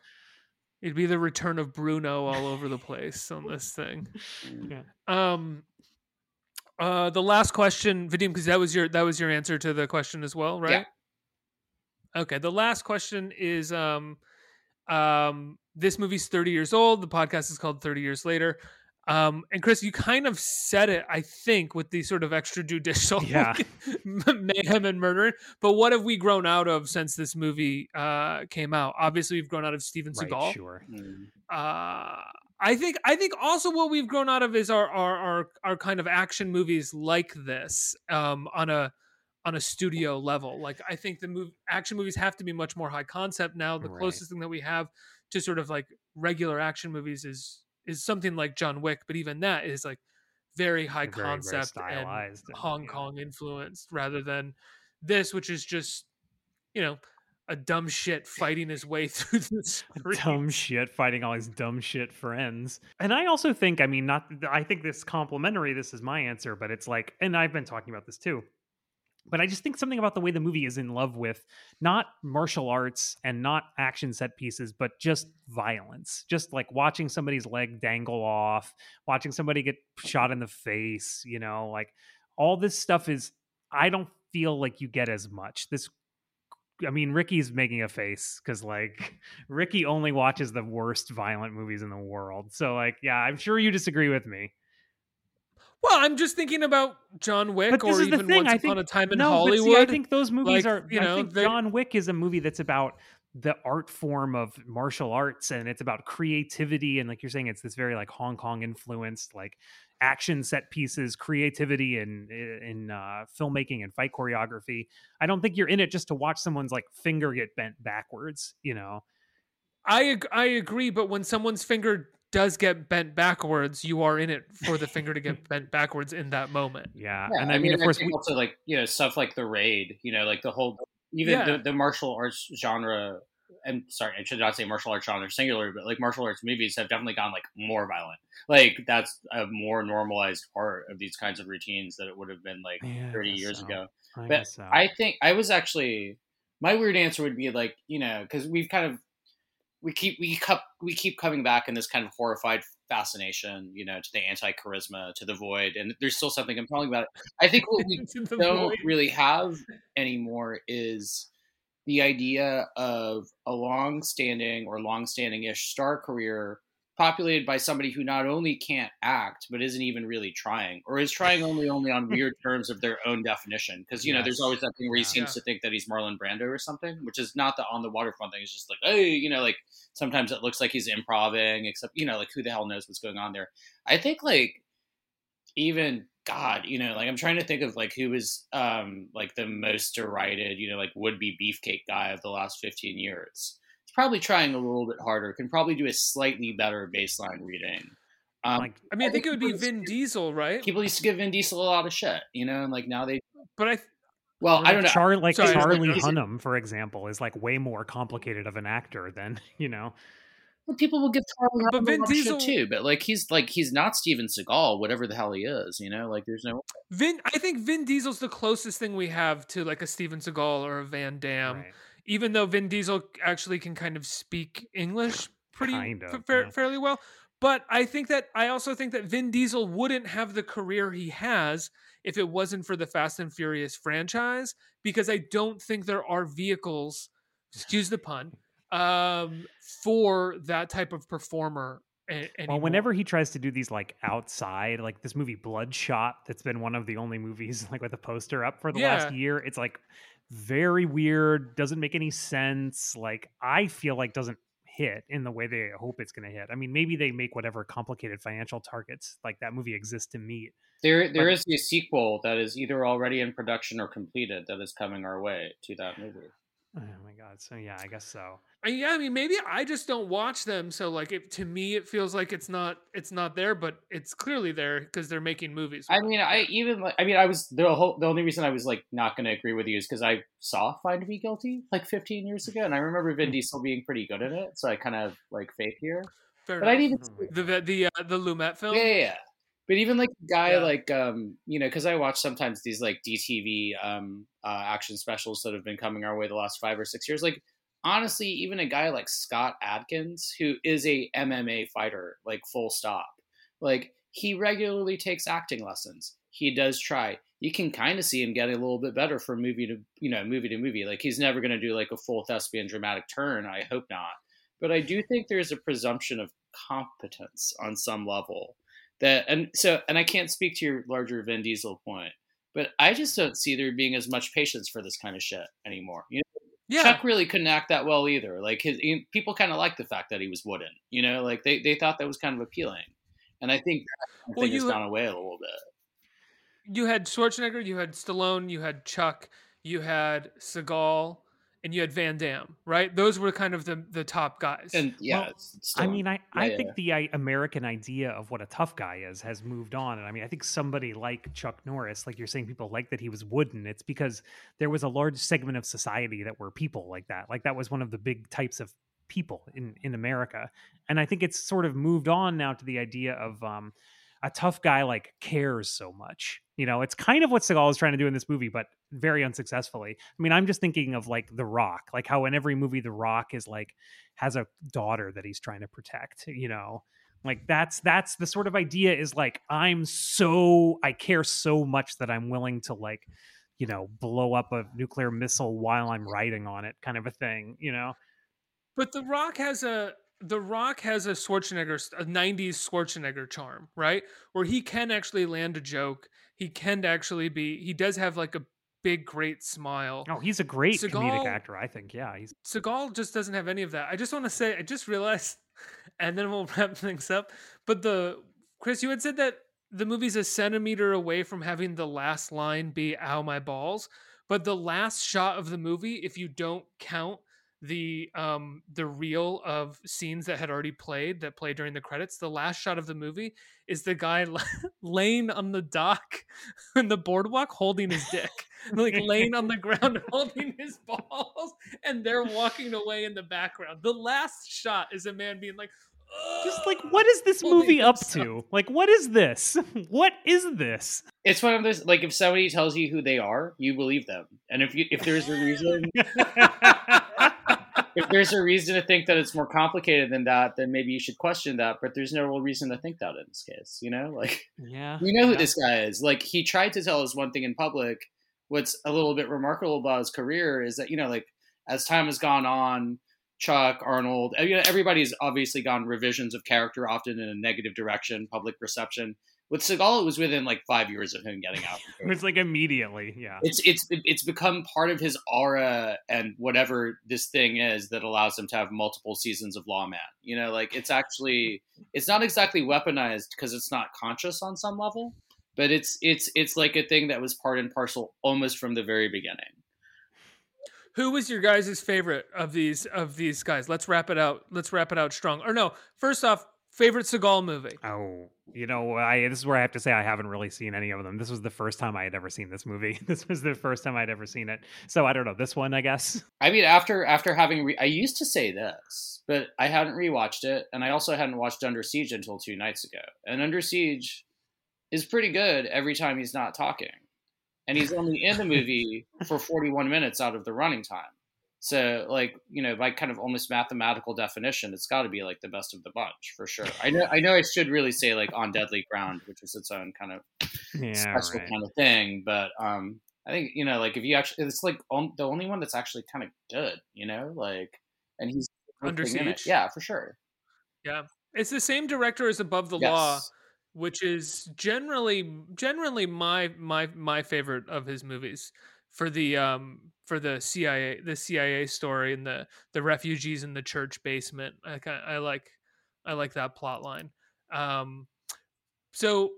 It'd be the return of Bruno all over the place on this thing. Yeah. Um uh the last question, Vadim, because that was your that was your answer to the question as well, right? Yeah. Okay. The last question is um um this movie's 30 years old. The podcast is called 30 Years Later. Um, and Chris, you kind of said it, I think, with the sort of extrajudicial Yeah. mayhem and murder. But what have we grown out of since this movie uh, came out? Obviously, we've grown out of Steven Right, Seagal sure. Mm. uh I think I think also what we've grown out of is our our our, our kind of action movies like this um on a on a studio level. Like I think the move action movies have to be much more high concept now. The Right. closest thing that we have to sort of like regular action movies is is something like John Wick, but even that is like very high Very, very concept and and, Hong yeah. Kong influenced rather than this, which is just you know a dumb shit fighting his way through the screen. dumb shit fighting all his dumb shit friends and i also think i mean not i think this complimentary this is my answer but it's like and i've been talking about this too but i just think something about the way the movie is in love with not martial arts and not action set pieces but just violence just like watching somebody's leg dangle off watching somebody get shot in the face you know like all this stuff is i don't feel like you get as much this I mean, Ricky's making a face because, like, Ricky only watches the worst violent movies in the world. So, like, yeah, I'm sure you disagree with me. Well, I'm just thinking about John Wick or even. Once I Upon think a Time in no, Hollywood. but see, I think those movies like, are. you I know, think they- John Wick is a movie that's about the art form of martial arts, and it's about creativity, and like you're saying, it's this very like Hong Kong influenced like action set pieces, creativity, and in uh, filmmaking and fight choreography. I don't think you're in it just to watch someone's like finger get bent backwards. You know. I ag- I agree, but when someone's finger does get bent backwards, you are in it for the finger to get bent backwards in that moment. Yeah, Yeah, and I, mean, of course, we, also like you know stuff like the raid. You know, like the whole even Yeah. the, the martial arts genre. And sorry, I should not say martial arts genre singular, but like martial arts movies have definitely gone like more violent. Like that's a more normalized part of these kinds of routines that it would have been like Yeah, thirty years so. ago. I But so. I think I was actually my weird answer would be like you know because we've kind of we keep we keep we keep coming back in this kind of horrified fascination, you know, to the anti charisma, to the void, and there's still something compelling about it. I think what we don't void. really have anymore is the idea of a long-standing or long-standing-ish star career populated by somebody who not only can't act but isn't even really trying or is trying only only on weird terms of their own definition. Because you know there's always that thing where he Yeah. seems to think that he's Marlon Brando or something which is not the on the waterfront thing. It's just like hey you know like sometimes it looks like he's improving except you know like who the hell knows what's going on there. I think like even God, you know, like I'm trying to think of like who was um like the most derided, you know, like would be beefcake guy of the last 15 years. He's probably trying a little bit harder, can probably do a slightly better baseline reading. Um, like I mean, I think it would be Vin Diesel, right? People used to give Vin Diesel a lot of shit, you know, and like now they. But I Well, or I don't know. Char- like Sorry, Charlie Hunnam, for example, is like way more complicated of an actor than you know. Well, people will give Charlie But Hunnam a Vin lot of Diesel- shit too, but like he's like he's not Steven Seagal, whatever the hell he is, you know. Like there's no. Vin, I think Vin Diesel's the closest thing we have to like a Steven Seagal or a Van Damme. right. Even though Vin Diesel actually can kind of speak English pretty Kind of, fa- yeah. fairly well, but I think that I also think that Vin Diesel wouldn't have the career he has if it wasn't for the Fast and Furious franchise because I don't think there are vehicles, excuse the pun, um, for that type of performer. A- Well, whenever he tries to do these like outside, like this movie Bloodshot, that's been one of the only movies like with a poster up for the last year. It's like very weird, doesn't make any sense. Like I feel like doesn't hit in the way they hope it's going to hit. I mean, maybe they make whatever complicated financial targets like that movie exists to meet. There, there But- is a sequel that is either already in production or completed that is coming our way to that movie. Oh my god! So yeah, I guess so. Uh, yeah, I mean, maybe I just don't watch them, so like, it, to me, it feels like it's not it's not there, but it's clearly there because they're making movies. I with it. mean, I even like. I mean, I was the whole. The only reason I was like not going to agree with you is because I saw Find Me Guilty like 15 years ago, and I remember Vin Diesel being pretty good at it. So I kind of like fake here, Fair but I enough. didn't. Oh the the the, uh, the Lumet film. Yeah, yeah, yeah. But even like a guy Yeah. like um, you know, because I watch sometimes these like DTV um uh, action specials that have been coming our way the last five or six years. Like honestly, even a guy like Scott Adkins, who is a MMA fighter, like full stop, like he regularly takes acting lessons. He does try. You can kind of see him getting a little bit better from movie to you know movie to movie. Like he's never going to do like a full thespian dramatic turn. I hope not. But I do think there's a presumption of competence on some level that and so and I can't speak to your larger Vin Diesel point, but I just don't see there being as much patience for this kind of shit anymore. You know, Yeah, Chuck really couldn't act that well either. Like his he- people kind of liked the fact that he was wooden. You know, like they they thought that was kind of appealing, and I think that Well, thing has you- gone away a little bit. you had Schwarzenegger, you had Stallone, you had Chuck, you had Seagal, and you had Van Damme. Right? Those were kind of the the top guys. And yeah, Well, it's, it's I mean, I, I yeah, think the I, American idea of what a tough guy is has moved on. And I mean, I think somebody like Chuck Norris, like you're saying, people like that he was wooden. It's because there was a large segment of society that were people like that. Like that was one of the big types of people in, in America. And I think it's sort of moved on now to the idea of um, a tough guy like cares so much. You know, it's kind of what Seagal is trying to do in this movie, but very unsuccessfully. I mean, I'm just thinking of like The Rock, like how in every movie The Rock is like has a daughter that he's trying to protect, you know. Like that's that's the sort of idea is like I'm so I care so much that I'm willing to like you know blow up a nuclear missile while I'm riding on it kind of a thing, you know. But The Rock has a The Rock has a Schwarzenegger a 90s Schwarzenegger charm, right? Where he can actually land a joke. He can actually be he does have like a big great smile. Oh, he's a great comedic actor, I think. Yeah, he's Seagal just doesn't have any of that. I just want to say I just realized and then we'll wrap things up. But the Chris, you had said that the movie's a centimeter away from having the last line be ow my balls. But the last shot of the movie, if you don't count the um the reel of scenes that had already played that played during the credits the last shot of the movie is the guy laying on the dock in the boardwalk holding his dick like laying on the ground holding his balls and they're walking away in the background the last shot is a man being like just like what is this movie up to? Like what is this? What is this? it's one of those like if somebody tells you who they are, you believe them, and if you if there's a reason if there's a reason to think that it's more complicated than that, then maybe you should question that. But there's no real reason to think that in this case. You know, like yeah. we know who yeah. this guy is. Like he tried to tell us one thing in public. What's a little bit remarkable about his career is that you know, like as time has gone on, Chuck, Arnold, you know, everybody's obviously gone revisions of character, often in a negative direction, public perception. With Seagal, it was within like five years of him getting out. It was like immediately, yeah. It's it's it's become part of his aura and whatever this thing is that allows him to have multiple seasons of Lawman. You know, like it's actually it's not exactly weaponized because it's not conscious on some level, but it's it's it's like a thing that was part and parcel almost from the very beginning. Who was your guys' favorite of these of these guys? Let's wrap it out. Let's wrap it out strong. Or no, first off, favorite Seagal movie. Oh, you know, I this is where I have to say I haven't really seen any of them. This was the first time I had ever seen this movie. This was the first time I'd ever seen it. So I don't know. This one, I guess. I mean, after after having re- I used to say this, but I hadn't rewatched it, and I also hadn't watched Under Siege until two nights ago. And Under Siege is pretty good every time he's not talking, and he's only in the movie for forty one minutes out of the running time. So, like you know, by kind of almost mathematical definition, it's got to be like the best of the bunch for sure. I know, I know, I should really say like on Deadly Ground, which is its own kind of Yeah, special right. kind of thing. But um, I think you know, like if you actually, it's like on, the only one that's actually kind of good. You know, like and he's Under. Siege? Yeah, for sure. Yeah, it's the same director as Above the Law, which is generally generally my my my favorite of his movies for the um for the CIA the CIA story and the the refugees in the church basement. I kind I like I like that plot line. Um, so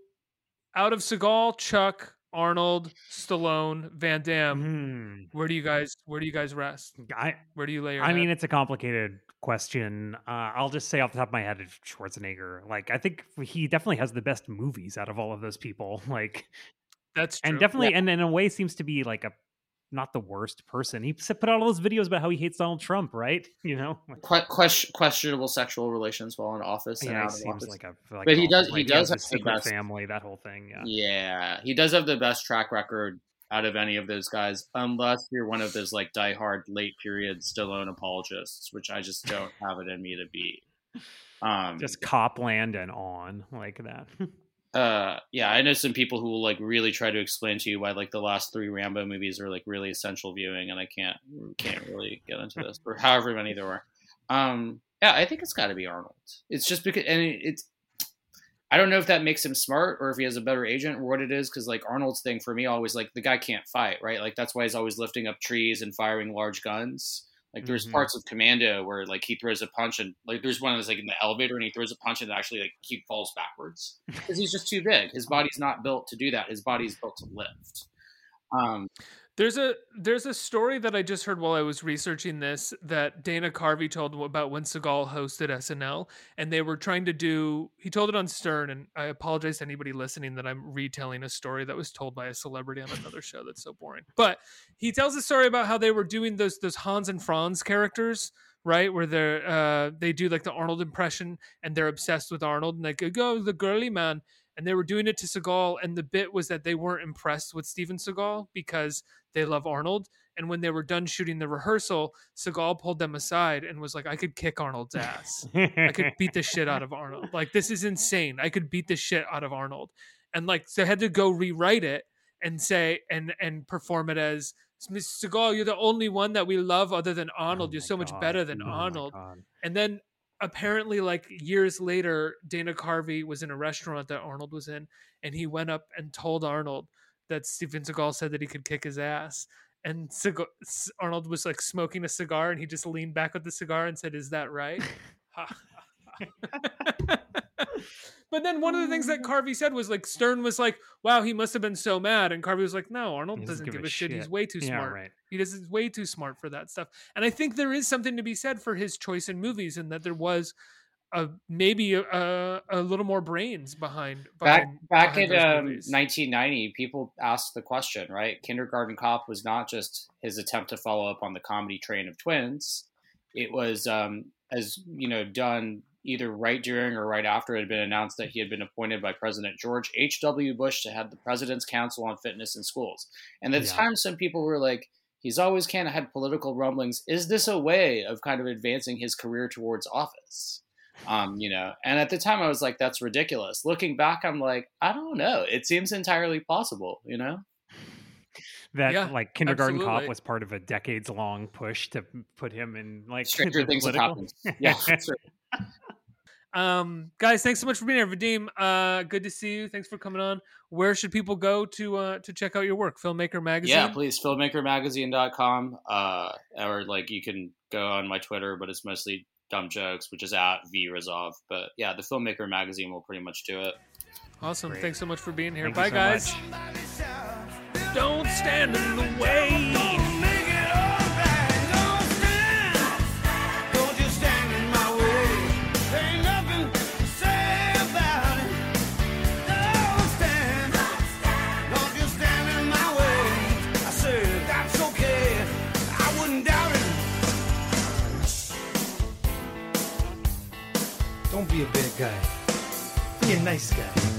out of Seagal, Chuck, Arnold, Stallone, Van Damme, Hmm. where do you guys where do you guys rest? I Where do you lay your I mean, it's a complicated question. Uh, I'll just say off the top of my head, it's Schwarzenegger. Like, I think he definitely has the best movies out of all of those people. Like, that's true. and definitely, and in a way, seems to be like a not the worst person. He put out all those videos about how he hates Donald Trump, right? You know, Que- question, questionable sexual relations while in office and yeah, he of seems office. like a. Like But he does- he does have the best- family. That whole thing. Yeah. Yeah, he does have the best track record out of any of those guys, unless you're one of those like diehard late period Stallone apologists, which I just don't have it in me to be. Um, Just Copland and on like that. uh, yeah, I know some people who will like really try to explain to you why like the last three Rambo movies are like really essential viewing, and I can't can't really get into this, or however many there were. Um, yeah, I think it's got to be Arnold. It's just because, and it, it's. I don't know if that makes him smart or if he has a better agent or what it is, because like Arnold's thing for me always like the guy can't fight, right? Like that's why he's always lifting up trees and firing large guns. Like there's Mhm. parts of Commando where like he throws a punch and like there's one that's like in the elevator and he throws a punch and actually like he falls backwards because he's just too big. His body's not built to do that. His body's built to lift. Um, There's a there's a story that I just heard while I was researching this that Dana Carvey told about when Seagal hosted SNL and they were trying to do he told it on Stern and I apologize to anybody listening that I'm retelling a story that was told by a celebrity on another show that's so boring. But he tells a story about how they were doing those those Hans and Franz characters right where they're uh they do like the Arnold impression and they're obsessed with Arnold and they go go the girly man and they were doing it to Seagal and the bit was that they weren't impressed with Steven Seagal because they love Arnold. And when they were done shooting the rehearsal, Seagal pulled them aside and was like, I could kick Arnold's ass. I could beat the shit out of Arnold. Like, this is insane. I could beat the shit out of Arnold. And like, so I had to go rewrite it and say, and, and perform it as Mr. Seagal, you're the only one that we love other than Arnold. Oh you're so much better than Oh Arnold. And then apparently, like years later, Dana Carvey was in a restaurant that Arnold was in, and he went up and told Arnold that Steven Seagal said that he could kick his ass. And Seagal, Arnold was like smoking a cigar, and he just leaned back with the cigar and said, "Is that right?" But then one of the things that Carvey said was like Stern was like, "Wow, he must have been so mad," and Carvey was like, "No, Arnold He doesn't, give, a shit. He's way too yeah, smart." Right. He does is way too smart for that stuff. And I think there is something to be said for his choice in movies, and that there was a maybe a, a, a little more brains behind. back behind back behind in those um, 1990, people asked the question, right? Kindergarten Cop was not just his attempt to follow up on the comedy train of Twins. It was, um, as you know, done either right during or right after it had been announced that he had been appointed by President George H.W. Bush to head the President's Council on Fitness in Schools. And at the Yeah. time, some people were like, he's always kind of had political rumblings. Is this a way of kind of advancing his career towards office? um, you know and at the time i was like that's ridiculous looking back i'm like i don't know it seems entirely possible you know that Yeah, like kindergarten absolutely. cop was part of a decades long push to put him in like Stranger the things have happened. Yeah, sure. Um, guys, thanks so much for being here. Vadim, uh, good to see you. Thanks for coming on. Where should people go to uh, to check out your work? Filmmaker Magazine. Yeah, please, filmmakermagazine.com. Uh, or like you can go on my Twitter, but it's mostly dumb jokes, which is at VResolve. But yeah, the Filmmaker Magazine will pretty much do it. Awesome. Great. Thanks so much for being here. Thank Bye, so guys. much. Don't stand in the way. Be a bad guy. Be a nice guy.